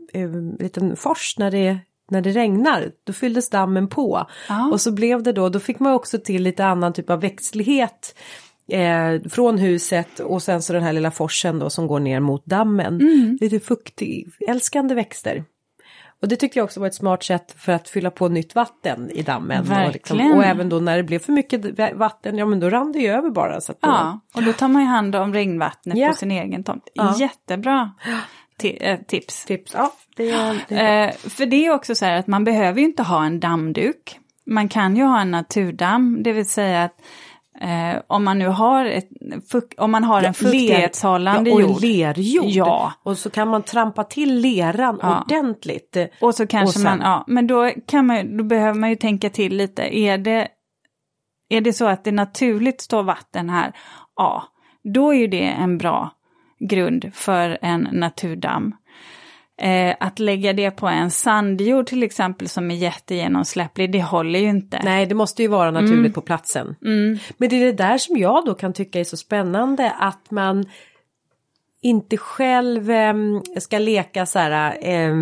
liten fors när det när det regnar, då fylldes dammen på. Ah. Och så blev det då, då fick man också till lite annan typ av växtlighet eh, från huset och sen så den här lilla forsen då som går ner mot dammen. Mm. Lite fuktig, älskande växter. Och det tyckte jag också var ett smart sätt för att fylla på nytt vatten i dammen. Och, liksom, och, även då när det blev för mycket vatten, ja men då rann det ju över bara. Så då... Ja, och då tar man ju hand om regnvattnet yeah. på sin egen tomt. Ja. Jättebra [gasps] äh, tips. tips. Ja, det är, det är... Eh, för det är också så här att man behöver ju inte ha en dammduk. Man kan ju ha en naturdamm, det vill säga att Eh, om man nu har, ett, om man har ja, en fuktighetshållande ja, och jord. lerjord. Ja. Och så kan man trampa till leran ja. ordentligt. Och så kanske och sen... man, ja, men då, kan man, då behöver man ju tänka till lite. Är det, är det så att det naturligt står vatten här, ja, då är ju det en bra grund för en naturdamm. Eh, att lägga det på en sandjord till exempel som är jättegenomsläpplig, det håller ju inte. Nej, det måste ju vara naturligt mm. på platsen. Mm. Men det är det där som jag då kan tycka är så spännande att man inte själv eh, ska leka så här eh,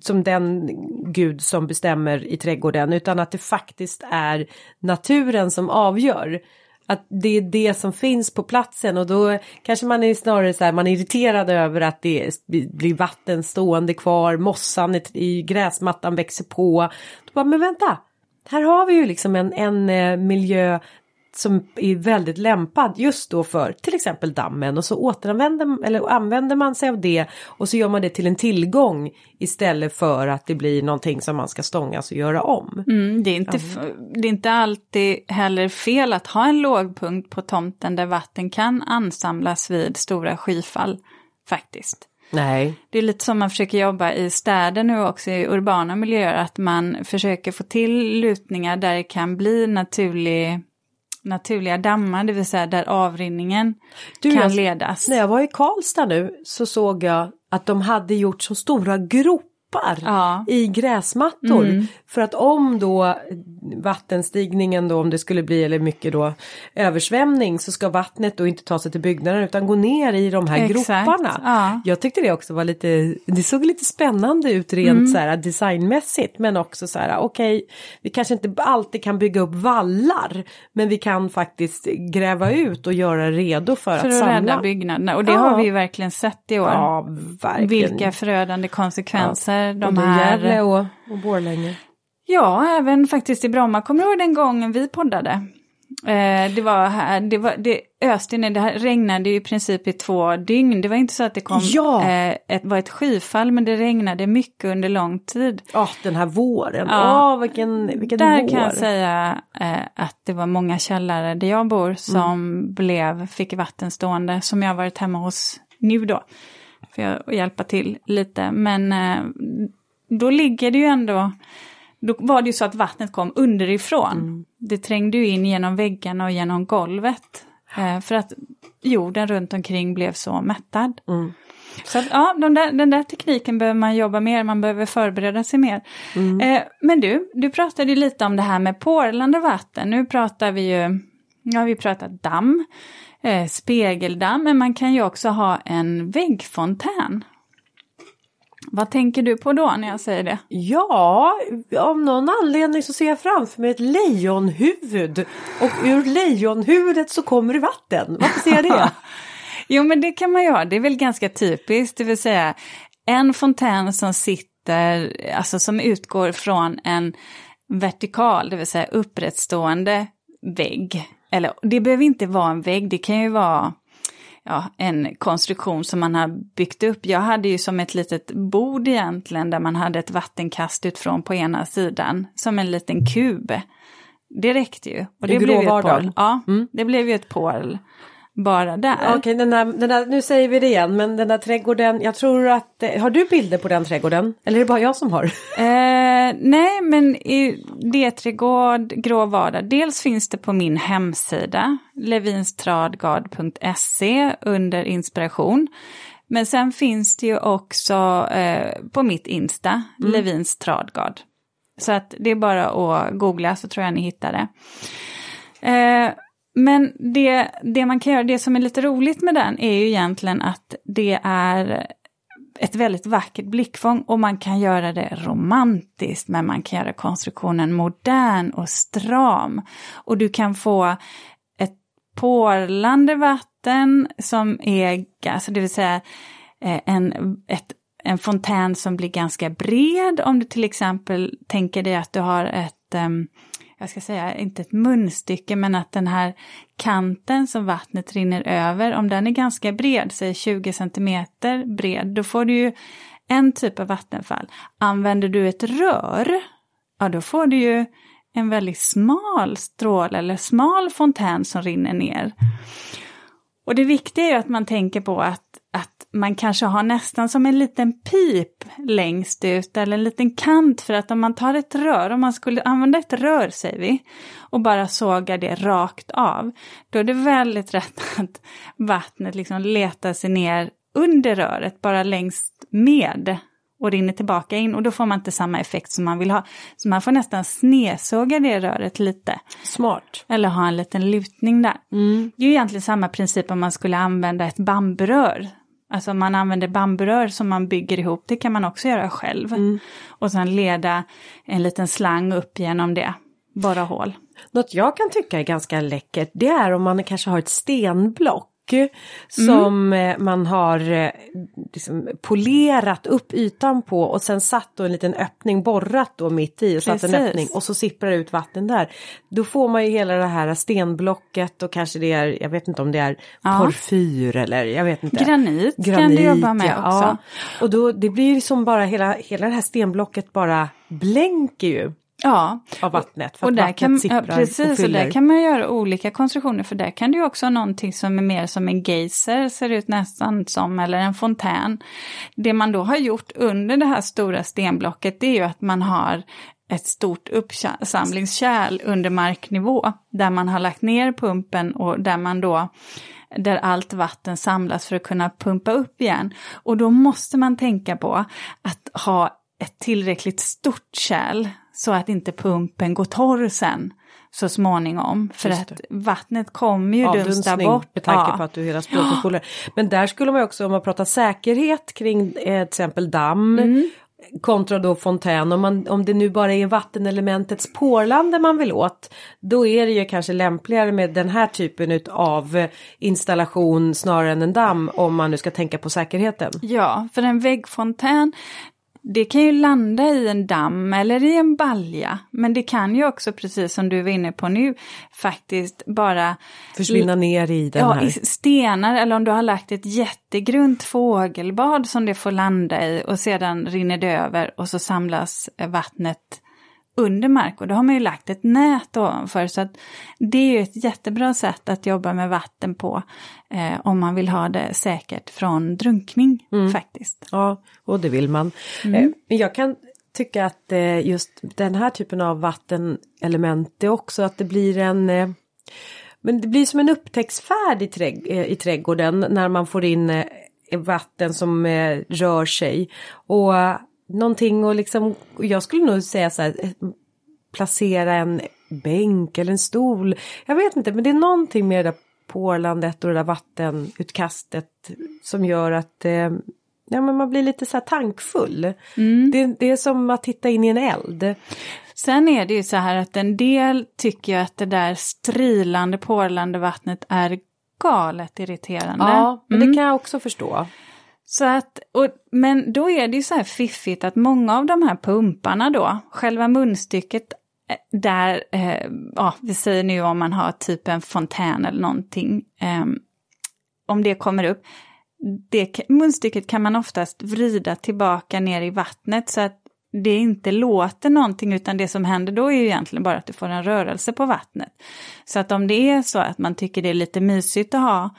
som den gud som bestämmer i trädgården utan att det faktiskt är naturen som avgör att det är det som finns på platsen och då kanske man är snarare så här, man är irriterad över att det blir vatten stående kvar, mossan i gräsmattan växer på. Då bara, men vänta, här har vi ju liksom en, en eh, miljö som är väldigt lämpad just då för till exempel dammen och så återanvänder eller använder man sig av det och så gör man det till en tillgång istället för att det blir någonting som man ska stångas och göra om. Mm, det, är inte, det är inte alltid heller fel att ha en lågpunkt på tomten där vatten kan ansamlas vid stora skyfall faktiskt. Nej. Det är lite som man försöker jobba i städer nu också, i urbana miljöer, att man försöker få till lutningar där det kan bli naturlig naturliga dammar, det vill säga där avrinningen du, kan jag, ledas. När jag var i Karlstad nu så såg jag att de hade gjort så stora gropar gropar Ja. i gräsmattor. Mm. För att om då vattenstigningen då, om det skulle bli eller mycket då översvämning så ska vattnet då inte ta sig till byggnaden utan gå ner i de här Exakt, groparna. ja. Jag tyckte det också var lite, det såg lite spännande ut rent Mm. så här designmässigt men också så här okej, vi kanske inte alltid kan bygga upp vallar men vi kan faktiskt gräva ut och göra redo för, För att att samla. rädda byggnaderna. Och det Ja. har vi ju verkligen sett i år. Ja, verkligen. Vilka förödande konsekvenser de Både här... Gävle och, och Borlänge. Ja, även faktiskt i Bromma. Kommer du ihåg den gången vi poddade? Eh, det var här, det, var, det öste ner, det här regnade i princip i två dygn. Det var inte så att det kom, Ja. eh, ett, var ett skyfall, men det regnade mycket under lång tid. Ja, den här våren. Ja. Åh, vilken, vilken Där vår. kan jag säga eh, att det var många källare där jag bor som blev, fick vatten stående, som jag varit hemma hos nu då. För att hjälpa till lite, men eh, då ligger det ju ändå, då var det ju så att vattnet kom underifrån. Det trängde ju in genom väggarna och genom golvet. Eh, för att jorden runt omkring blev så mättad. Mm. Så att, ja, de där, den där tekniken behöver man jobba mer, man behöver förbereda sig mer. Eh, men du, du pratade ju lite om det här med porlande vatten. Nu pratar vi ju, ja vi pratar damm, eh, spegeldamm, men man kan ju också ha en väggfontän. Vad tänker du på då när jag säger det? Ja, av någon anledning så ser jag framför mig ett lejonhuvud. Och ur lejonhuvudet så kommer det vatten. Varför ser jag det? [laughs] Jo men det kan man ju ha, det är väl ganska typiskt, det vill säga en fontän som sitter, alltså som utgår från en vertikal, det vill säga upprättstående vägg. Eller det behöver inte vara en vägg, det kan ju vara ja, en konstruktion som man har byggt upp. Jag hade ju som ett litet bord egentligen där man hade ett vattenkast utifrån på ena sidan, som en liten kub. Det räckte ju. Och I det blev ju ett porl. Ja, det blev ju ett porl bara där. Okej, den där, den där, nu säger vi det igen, men den där trädgården, jag tror att, har du bilder på den trädgården? Eller är det bara jag som har? [laughs] Eh, nej, men i D-trädgård, grå vardag, dels finns det på min hemsida, levinstradgard.se under inspiration. Men sen finns det ju också eh, på mitt Insta, Levins Tradgard. Så att det är bara att googla så tror jag ni hittar det. Eh, men det, det man kan göra, det som är lite roligt med den är ju egentligen att det är ett väldigt vackert blickfång och man kan göra det romantiskt men man kan göra konstruktionen modern och stram. Och du kan få ett porlande vatten som är, alltså det vill säga eh, en, ett, en fontän som blir ganska bred om du till exempel tänker dig att du har ett um, jag ska säga, inte ett munstycke, men att den här kanten som vattnet rinner över, om den är ganska bred, säg 20 centimeter bred, då får du ju en typ av vattenfall. Använder du ett rör, ja då får du ju en väldigt smal stråle eller smal fontän som rinner ner. Och det viktiga är ju att man tänker på att, att man kanske har nästan som en liten pip längst ut eller en liten kant för att om man tar ett rör, om man skulle använda ett rör säger vi, och bara sågar det rakt av, då är det väldigt rätt [laughs] att vattnet liksom letar sig ner under röret, bara längst med och rinner tillbaka in och då får man inte samma effekt som man vill ha. Så man får nästan snedsåga det röret lite. Smart. Eller ha en liten lutning där. Det är ju egentligen samma princip om man skulle använda ett bamburör. Alltså man använder bamburör som man bygger ihop, det kan man också göra själv. Och sen leda en liten slang upp genom det, borra hål. Något jag kan tycka är ganska läckert det är om man kanske har ett stenblock som eh, man har eh, liksom polerat upp ytan på och sen satt då en liten öppning borrat då mitt i och satt en Precis. öppning och så sipprar det ut vatten där. Då får man ju hela det här stenblocket och kanske det är, jag vet inte om det är Ja. porfyr eller jag vet inte. Granit, kan du jobba med ja, också. Och då det blir ju som bara hela, hela det här stenblocket bara blänker ju Ja, av vattnet. För och att där kan, ja, precis, och och där kan man göra olika konstruktioner för där kan du ju också ha någonting som är mer som en geyser, ser ut nästan som, eller en fontän. Det man då har gjort under det här stora stenblocket det är ju att man har ett stort uppsamlingskärl under marknivå där man har lagt ner pumpen och där man då där allt vatten samlas för att kunna pumpa upp igen. Och då måste man tänka på att ha ett tillräckligt stort kärl så att inte pumpen går torr sen så småningom. För att vattnet kommer ju dunsta bort. med tanke Ja. på att du hela spolar. Men där skulle man också, om man pratar säkerhet kring eh, till exempel damm Mm. kontra då fontän, om, man, om det nu bara är vattenelementets porlande man vill åt, då är det ju kanske lämpligare med den här typen av installation snarare än en damm om man nu ska tänka på säkerheten. Ja, för en väggfontän, det kan ju landa i en damm eller i en balja. Men det kan ju också, precis som du var inne på nu, faktiskt bara Försvinna ner i den ja, här. i stenar eller om du har lagt ett jättegrunt fågelbad som det får landa i och sedan rinner det över och så samlas vattnet under mark och då har man ju lagt ett nät ovanför så att det är ju ett jättebra sätt att jobba med vatten på eh, om man vill ha det säkert från drunkning faktiskt. Ja, och det vill man. Mm. Eh, jag kan tycka att eh, just den här typen av vattenelement det är också att det blir en eh, men det blir som en upptäcktsfärd i, trädg- eh, i trädgården när man får in eh, vatten som rör sig. Och någonting och liksom, jag skulle nog säga så här, eh, placera en bänk eller en stol. Jag vet inte, men det är någonting med det där porlandet och det där vattenutkastet som gör att eh, ja, men man blir lite så här tankfull. Det, det är som att titta in i en eld. Sen är det ju så här att en del tycker att det där strilande, porlande vattnet är galet irriterande. Ja, men Mm. det kan jag också förstå. Så att, och, men då är det ju så här fiffigt att många av de här pumparna då, själva munstycket eh, där, eh, ja vi säger nu om man har typ en fontän eller någonting, eh, om det kommer upp, det, munstycket kan man oftast vrida tillbaka ner i vattnet så att det inte låter någonting utan det som händer då är ju egentligen bara att du får en rörelse på vattnet. Så att om det är så att man tycker det är lite mysigt att ha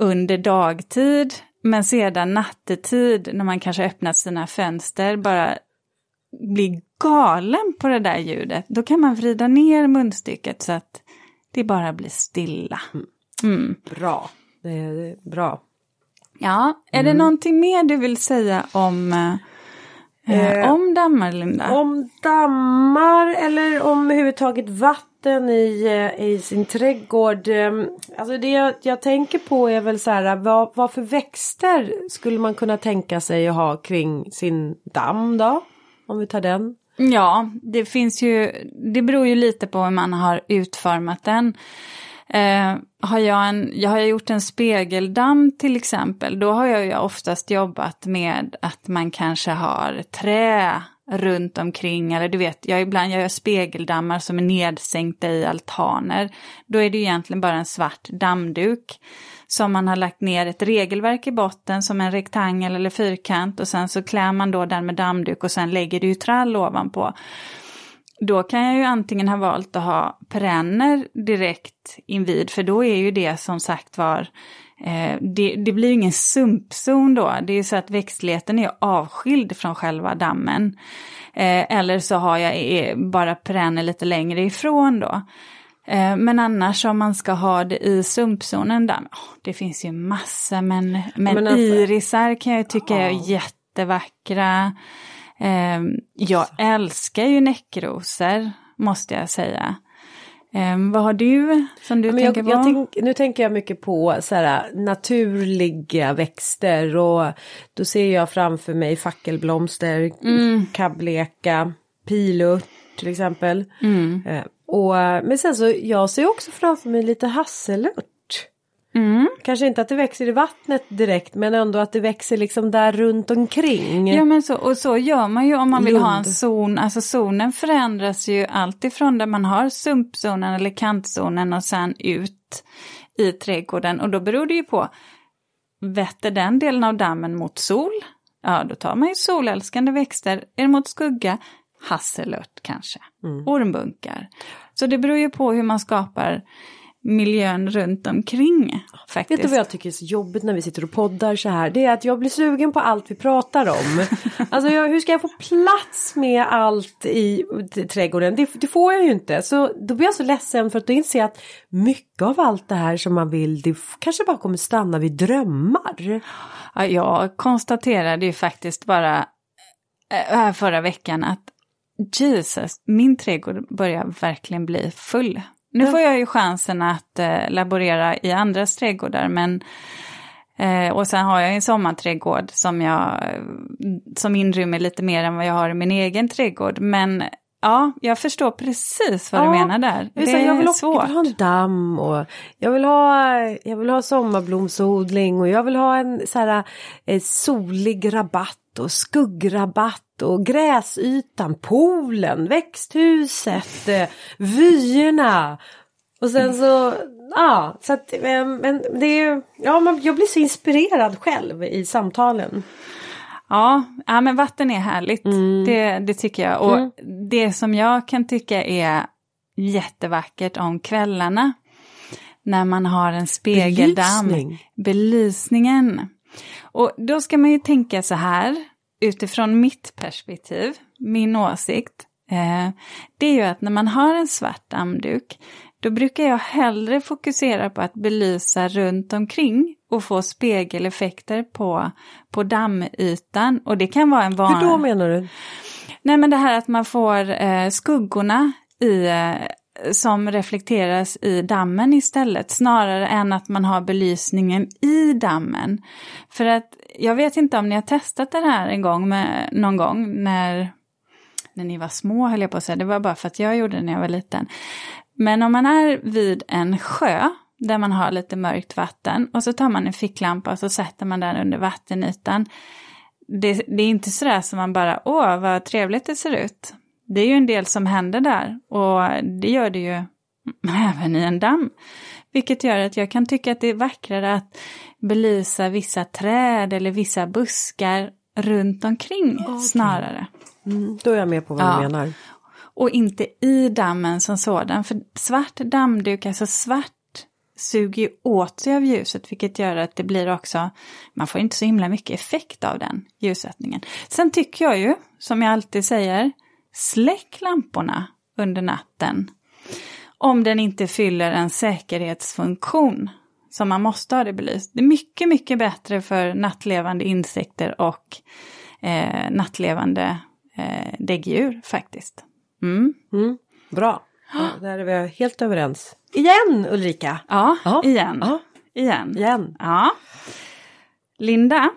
under dagtid men sedan nattetid när man kanske öppnat sina fönster bara blir galen på det där ljudet, då kan man vrida ner munstycket så att det bara blir stilla. Mm. Bra. Det är, bra. Ja, är det någonting mer du vill säga om, eh, Eh, om dammar, Linda? Om dammar eller om överhuvudtaget vatten i, eh, i sin trädgård. Ehm, alltså det jag, jag tänker på är väl så här, vad, vad för växter skulle man kunna tänka sig att ha kring sin damm då? Om vi tar den. Ja, det finns ju, det beror ju lite på hur man har utformat den. Eh, har jag, en, jag har gjort en spegeldamm till exempel, då har jag ju oftast jobbat med att man kanske har trä runt omkring, eller du vet, jag ibland jag gör spegeldammar som är nedsänkta i altaner. Då är det ju egentligen bara en svart dammduk som man har lagt ner ett regelverk i botten som en rektangel eller fyrkant och sen så klär man då den med dammduk och sen lägger du ju trall ovanpå. Då kan jag ju antingen ha valt att ha perenner direkt invid, för då är ju det som sagt var, det, det blir ingen sumpzon då, det är så att växtligheten är avskild från själva dammen. Eh, eller så har jag eh, bara perenner lite längre ifrån då. Eh, Men annars om man ska ha det i sumpzonen där, det finns ju massa, men, men, Men alltså- irisar kan jag tycka är jättevackra. Eh, jag älskar ju näckrosor, måste jag säga. Eh, vad har du som du jag, tänker jag på? tänk, nu tänker jag mycket på så här, naturliga växter och då ser jag framför mig fackelblomster, Mm. kabbleka, pilört till exempel. Mm. Eh, och, men sen så jag ser också framför mig lite hasselört. Mm. Kanske inte att det växer i vattnet direkt men ändå att det växer liksom där runt omkring. Ja men så, och så gör man ju om man vill ha en Lund. zon, alltså zonen förändras ju alltifrån där man har sumpzonen eller kantzonen och sen ut i trädgården och då beror det ju på, vetter den delen av dammen mot sol, ja då tar man ju solälskande växter, är det mot skugga, hasselört kanske, ormbunkar. Så det beror ju på hur man skapar miljön runt omkring faktiskt. Vet du vad jag tycker är så jobbigt när vi sitter och poddar så här? Det är att jag blir sugen på allt vi pratar om. [laughs] Alltså jag, hur ska jag få plats med allt i, trädgården? Det, det får jag ju inte. Så då blir jag så ledsen för att då inser jag att mycket av allt det här som man vill det kanske bara kommer stanna vid drömmar. Ja, jag konstaterade ju faktiskt bara äh, förra veckan att Jesus, min trädgård börjar verkligen bli full. Nu får jag ju chansen att eh, laborera i andras trädgårdar men eh, och sen har jag en sommarträdgård som, jag, som inrymmer lite mer än vad jag har i min egen trädgård. Men ja, jag förstår precis vad ja, du menar där. Det är, jag vill, svårt. Jag vill ha en damm och jag vill ha, jag vill ha sommarblomsodling och jag vill ha en så här, eh, solig rabatt och skuggrabatt och gräsytan, poolen, växthuset, eh, vyerna. Och sen så, ja, så att, eh, men det är, ja, man, jag blir så inspirerad själv i samtalen. Ja, ja men vatten är härligt, mm. det, det tycker jag. Och mm. det som jag kan tycka är jättevackert om kvällarna, när man har en spegeldamm. Belysning. Belysningen. Och då ska man ju tänka så här, utifrån mitt perspektiv, min åsikt, eh, det är ju att när man har en svart dammduk, då brukar jag hellre fokusera på att belysa runt omkring och få spegeleffekter på, på dammytan. Och det kan vara en van... Hur då menar du? Nej men det här att man får eh, skuggorna i, eh, som reflekteras i dammen istället, snarare än att man har belysningen i dammen. För att jag vet inte om ni har testat det här en gång med, någon gång när, när ni var små höll jag på att säga, det var bara för att jag gjorde det när jag var liten. Men om man är vid en sjö där man har lite mörkt vatten och så tar man en ficklampa och så sätter man den under vattenytan. Det, det är inte sådär som man bara, åh vad trevligt det ser ut. Det är ju en del som händer där och det gör det ju [laughs] även i en damm. Vilket gör att jag kan tycka att det är vackrare att belysa vissa träd eller vissa buskar runt omkring okay. snarare. Mm, då är jag med på vad ja. du menar. Och inte i dammen som sådan, för svart dammduk, alltså svart suger ju åt sig av ljuset vilket gör att det blir också, man får inte så himla mycket effekt av den ljussättningen. Sen tycker jag ju, som jag alltid säger, släck lamporna under natten. Om den inte fyller en säkerhetsfunktion som man måste ha det belyst. Det är mycket, mycket bättre för nattlevande insekter och eh, nattlevande eh, däggdjur faktiskt. Mm. Mm, bra, [gasps] ja, där är vi helt överens. Igen Ulrika! Ja, ja. igen. Ja. Igen. igen. Ja. Linda,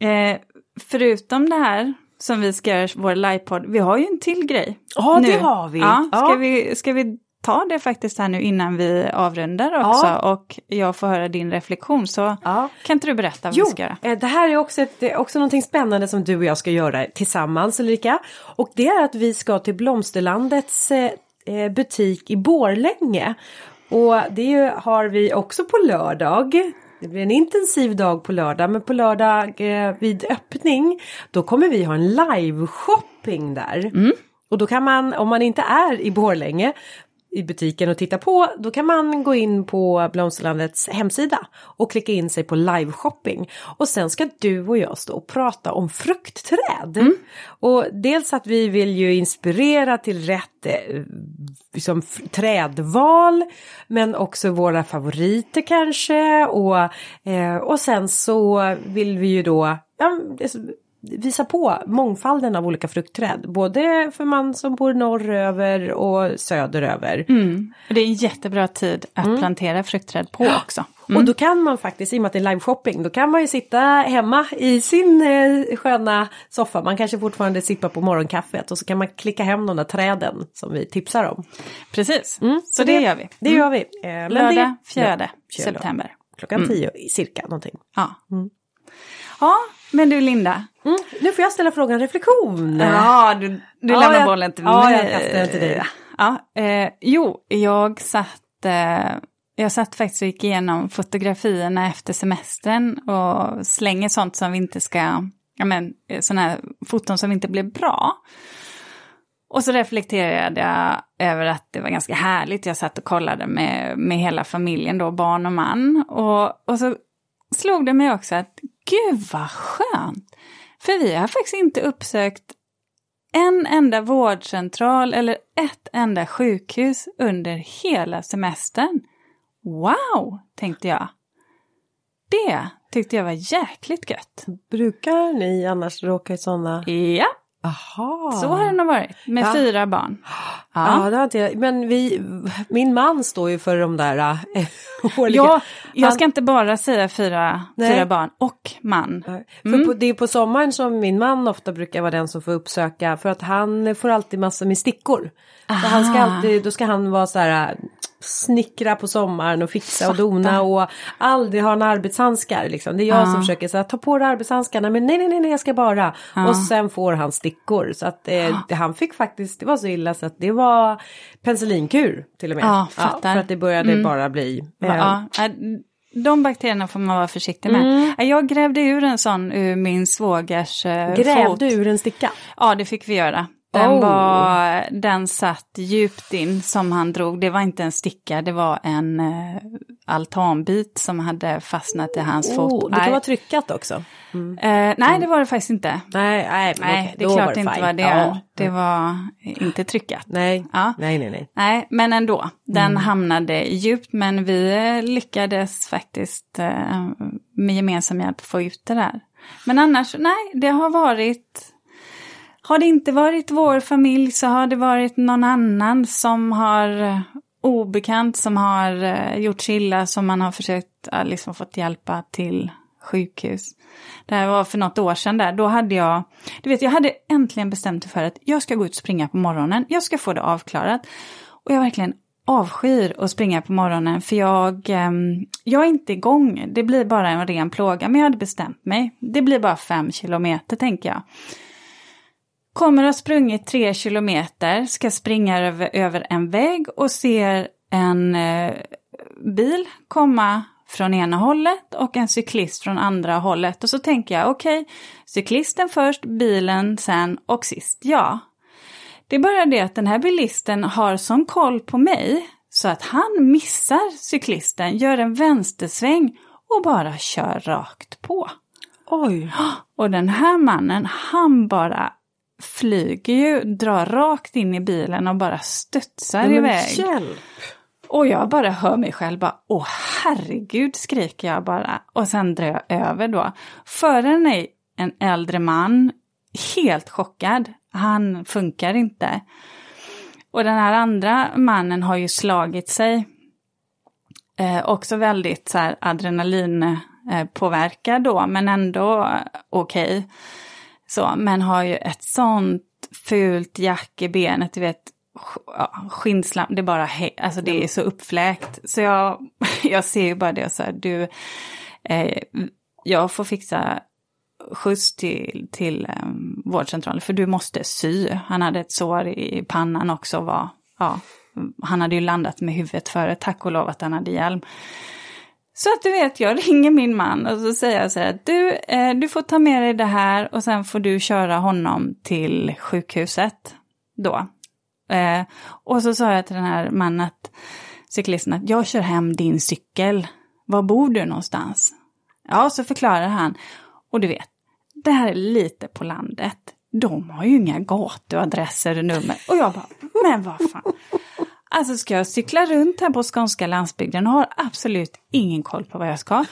eh, förutom det här som vi ska göra vår livepodd, vi har ju en till grej. Ja, nu. det har vi. Ja, ska, vi ska vi ta det faktiskt här nu innan vi avrundar också ja. och jag får höra din reflektion så ja. kan inte du berätta vad jo, vi ska göra? Eh, det här är också, ett, också någonting spännande som du och jag ska göra tillsammans Ulrika. Och det är att vi ska till Blomsterlandets eh, eh, butik i Borlänge. Och det har vi också på lördag. Det blir en intensiv dag på lördag men på lördag eh, vid öppning då kommer vi ha en live-shopping där. Mm. Och då kan man, om man inte är i Borlänge, i butiken och titta på, då kan man gå in på Blomsterlandets hemsida och klicka in sig på liveshopping. Och sen ska du och jag stå och prata om fruktträd. Mm. Och dels att vi vill ju inspirera till rätt eh, liksom, trädval men också våra favoriter kanske och, eh, och sen så vill vi ju då ja, visa på mångfalden av olika fruktträd. Både för man som bor norröver och söderöver. Mm. det är en jättebra tid att mm. plantera fruktträd på också. Mm. Och då kan man faktiskt, i och med att det är liveshopping, då kan man ju sitta hemma i sin eh, sköna soffa. Man kanske fortfarande sippar på morgonkaffet och så kan man klicka hem de där träden som vi tipsar om. Precis, mm. så, så det, det, gör vi. Det gör vi. Eh, Lördag 4 september. Klockan 10 mm. cirka någonting. Ja. Mm. Ja, men du Linda. Mm, nu får jag ställa frågan reflektion. Ja, du, du ja, lämnar jag, bollen till mig. Ja, jag kastar den till dig. Ja, eh, jo, jag satt, eh, jag satt faktiskt och gick igenom fotografierna efter semestern och slänger sånt som vi inte ska, ja men sådana här foton som inte blev bra. Och så reflekterade jag över att det var ganska härligt. Jag satt och kollade med, med hela familjen då, barn och man. Och, och så slog det mig också att gud vad skönt! För vi har faktiskt inte uppsökt en enda vårdcentral eller ett enda sjukhus under hela semestern. Wow, tänkte jag. Det tyckte jag var jäkligt gött. Brukar ni annars råka i sådana? Ja, Aha. Så har det nog varit, med Ja. fyra barn. Ja, Ja. det inte jag. Men vi, min man står ju för de där äh, [laughs] årliga. Ja, jag Han- ska inte bara säga fyra, Nej. fyra barn och man. För på, det är på sommaren som min man ofta brukar vara den som får uppsöka för att han får alltid massor med stickor. Så han ska Aha. alltid, då ska han vara så här snickra på sommaren och fixa och dona och aldrig ha en arbetshandskar liksom. Det är jag Ja. som försöker säga ta på dig arbetshandskarna men nej nej nej nej jag ska bara. Och sen får han stickor så att eh, det, han fick faktiskt, det var så illa så att det var penicillinkur till och med. Ja, fattar. för att det började bara bli. eh, Ja, de bakterierna får man vara försiktig med. Äh, Jag grävde ur en sån ur min svågers eh, fot. Grävde ur en sticka. Ja, det fick vi göra. Den, Oh. var, den satt djupt in som han drog. Det var inte en sticka, det var en eh, altanbit som hade fastnat i hans fot. Oh, det kan vara tryckat också. eh, nej, det var det faktiskt inte. Nej, nej, Nej, det är klart var det inte fine. var det. Ja. Det var inte tryckat. Nej, Ja. nej, nej, nej. Nej, men ändå. Den Mm. hamnade djupt, men vi lyckades faktiskt eh, med gemensam hjälp få ut det där. Men annars, nej, det har varit... Har det inte varit vår familj så har det varit någon annan som har eh, obekant som har eh, gjort sig illa som man har försökt liksom fått hjälpa till sjukhus. Det här var för något år sedan där, då hade jag, du vet jag hade äntligen bestämt mig för att jag ska gå ut och springa på morgonen, jag ska få det avklarat. Och jag verkligen avskyr att springa på morgonen för jag, ehm, jag är inte igång, det blir bara en ren plåga, men jag hade bestämt mig. Det blir bara fem kilometer tänker jag. Kommer att ha sprungit tre kilometer, ska springa över, över en vägg och ser en eh, bil komma från ena hållet och en cyklist från andra hållet. Och så tänker jag, okej, cyklisten först, bilen sen och sist jag. Det är bara det att den här bilisten har sån koll på mig så att han missar cyklisten, gör en vänstersväng och bara kör rakt på. Oj. Och den här mannen, han bara flyger ju, drar rakt in i bilen och bara studsar Nej, iväg. hjälp. Och jag bara hör mig själv bara, åh herregud skriker jag bara. Och sen drar jag över då. Föraren är en äldre man, helt chockad. Han funkar inte. Och den här andra mannen har ju slagit sig. Eh, också väldigt så här adrenalin eh, då, men ändå okej. Så, men har ju ett sånt fult jack i benet, du vet, ja, skinnslam, det är bara, alltså det är så uppfläkt. Så jag, [laughs] jag ser ju bara det så här, du, eh, jag får fixa skjuts till, till eh, vårdcentralen för du måste sy. Han hade ett sår i pannan också, var, ja, han hade ju landat med huvudet före, tack och lov att han hade hjälm. Så att du vet, jag ringer min man och så säger jag så här, du, eh, du får ta med dig det här och sen får du köra honom till sjukhuset då. Eh, och så sa jag till den här mannen, att, cyklisten, att jag kör hem din cykel. Var bor du någonstans? Ja, så förklarar han. Och du vet, det här är lite på landet. De har ju inga gatuadresser och nummer. Och jag bara, men vad fan. Alltså ska jag cykla runt här på skånska landsbygden och har absolut ingen koll på vad jag ska.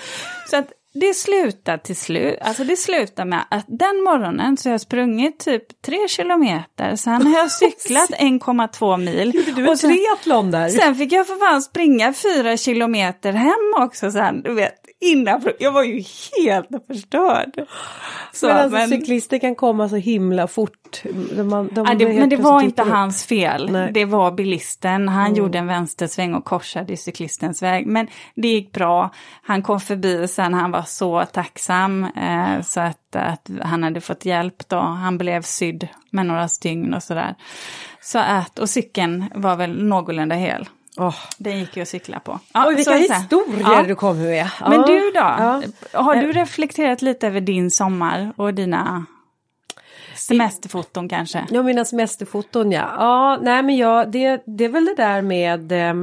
Så att det slutar till slut, alltså det slutar med att den morgonen så har jag sprungit typ tre kilometer, sen har jag [laughs] cyklat 1,2 mil. Du är och sen, triathlon där. sen fick jag för fan springa fyra kilometer hem också sen, du vet, innan, jag var ju helt förstörd. Så, men alltså men- cyklister kan komma så himla fort. De, de, de Ja, det, men det var inte hans fel. Nej. Det var bilisten. Han gjorde en vänstersväng och korsade cyklistens väg. Men det gick bra. Han kom förbi sen. Han var så tacksam. Eh, så att, att han hade fått hjälp då. Han blev sydd med några stygn och sådär. Så att, och cykeln var väl någorlunda hel. Åh. Den gick ju att cykla på. Ja, Oj, vilka historier Ja. du kommer med. Men Ja. du då? Ja. Har du reflekterat lite över din sommar och dina semesterfoton kanske? Ja, mina semesterfoton ja. Ja, nej men jag, det, det är väl det där med, eh,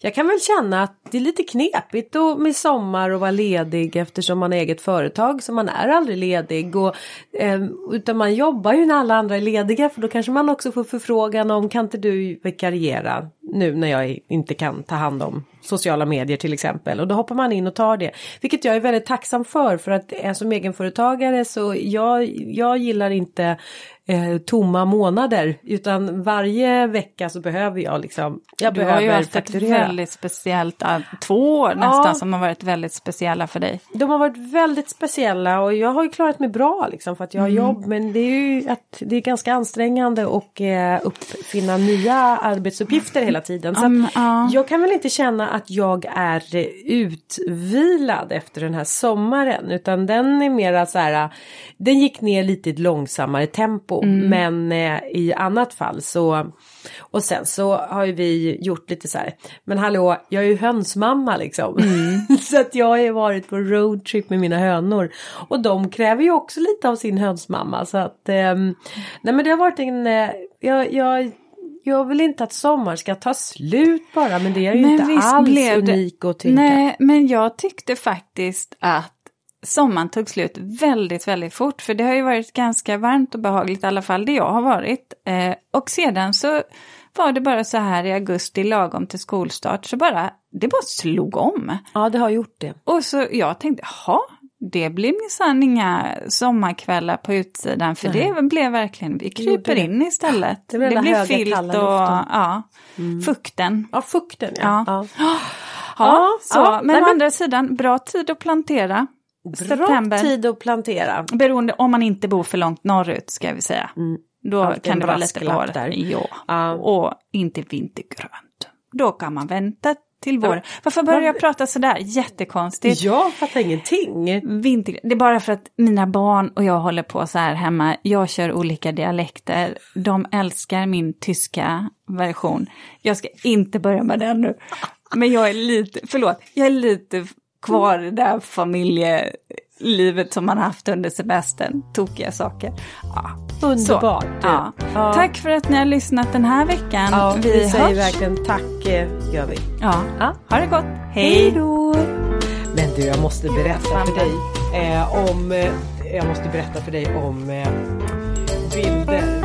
jag kan väl känna att det är lite knepigt och med sommar och vara ledig eftersom man har eget företag så man är aldrig ledig. Och, eh, utan man jobbar ju när alla andra är lediga för då kanske man också får förfrågan om kan inte du vikariera nu när jag inte kan ta hand om sociala medier till exempel. Och då hoppar man in och tar det. Vilket jag är väldigt tacksam för för att som egenföretagare så jag, jag gillar inte eh, tomma månader utan varje vecka så behöver jag liksom, jag du behöver har ju haft fakturera. ett väldigt speciellt, två år nästan Ja. som har varit väldigt speciella för dig. De har varit väldigt speciella och jag har ju klarat mig bra liksom för att jag har Mm. jobb men det är ju att det är ganska ansträngande och eh, uppfinna nya arbetsuppgifter hela tiden. Så Mm, ja. Jag kan väl inte känna att jag är utvilad efter den här sommaren utan den är mera så här, den gick ner lite i ett långsammare tempo Mm. men eh, i annat fall så och sen så har ju vi gjort lite så här, men hallå, jag är ju hönsmamma liksom. Mm. [laughs] så att jag har ju varit på roadtrip med mina hönor. Och de kräver ju också lite av sin hönsmamma. Så att, ehm, nej men det har varit en, eh, jag, jag, jag vill inte att sommar ska ta slut bara, men det är ju Men inte alls blev det- unik att tänka. Nej, men jag tyckte faktiskt att sommaren tog slut väldigt, väldigt fort. För det har ju varit ganska varmt och behagligt, i alla fall det jag har varit. Eh, och sedan så var det bara så här i augusti, lagom till skolstart, så bara, det bara slog om. Ja, det har gjort det. Och så jag tänkte, jaha, det blir minsann inga sommarkvällar på utsidan, för det blev verkligen, vi kryper det. in istället. Det blev där höga, filt och ja, fukten. Ja, fukten ja. Ja. ja. [gasps] Ja, så, men nej, å men- andra sidan, bra tid att plantera. Bra tid att plantera. Beroende om man inte bor för långt norrut ska vi säga. Då Alltid kan det vara lite vår. där. Ja. Ja. Och inte vintergrönt. Då kan man vänta till vår. Varför börjar jag prata sådär? Jättekonstigt. Jag fattar ingenting. Vinter... Det är bara för att mina barn och jag håller på så här hemma. Jag kör olika dialekter. De älskar min tyska version. Jag ska inte börja med den nu. Men jag är lite, förlåt, jag är lite kvar det där familjelivet som man haft under semestern. Tokiga saker. Ja. Underbart. Ja. Ja. Tack för att ni har lyssnat den här veckan. Ja, vi, vi säger hörs. verkligen tack, eh, gör vi. Ja. Ha det gott. Hej då! Men du, jag måste berätta för dig eh, om... Eh, jag måste berätta för dig om eh, bilder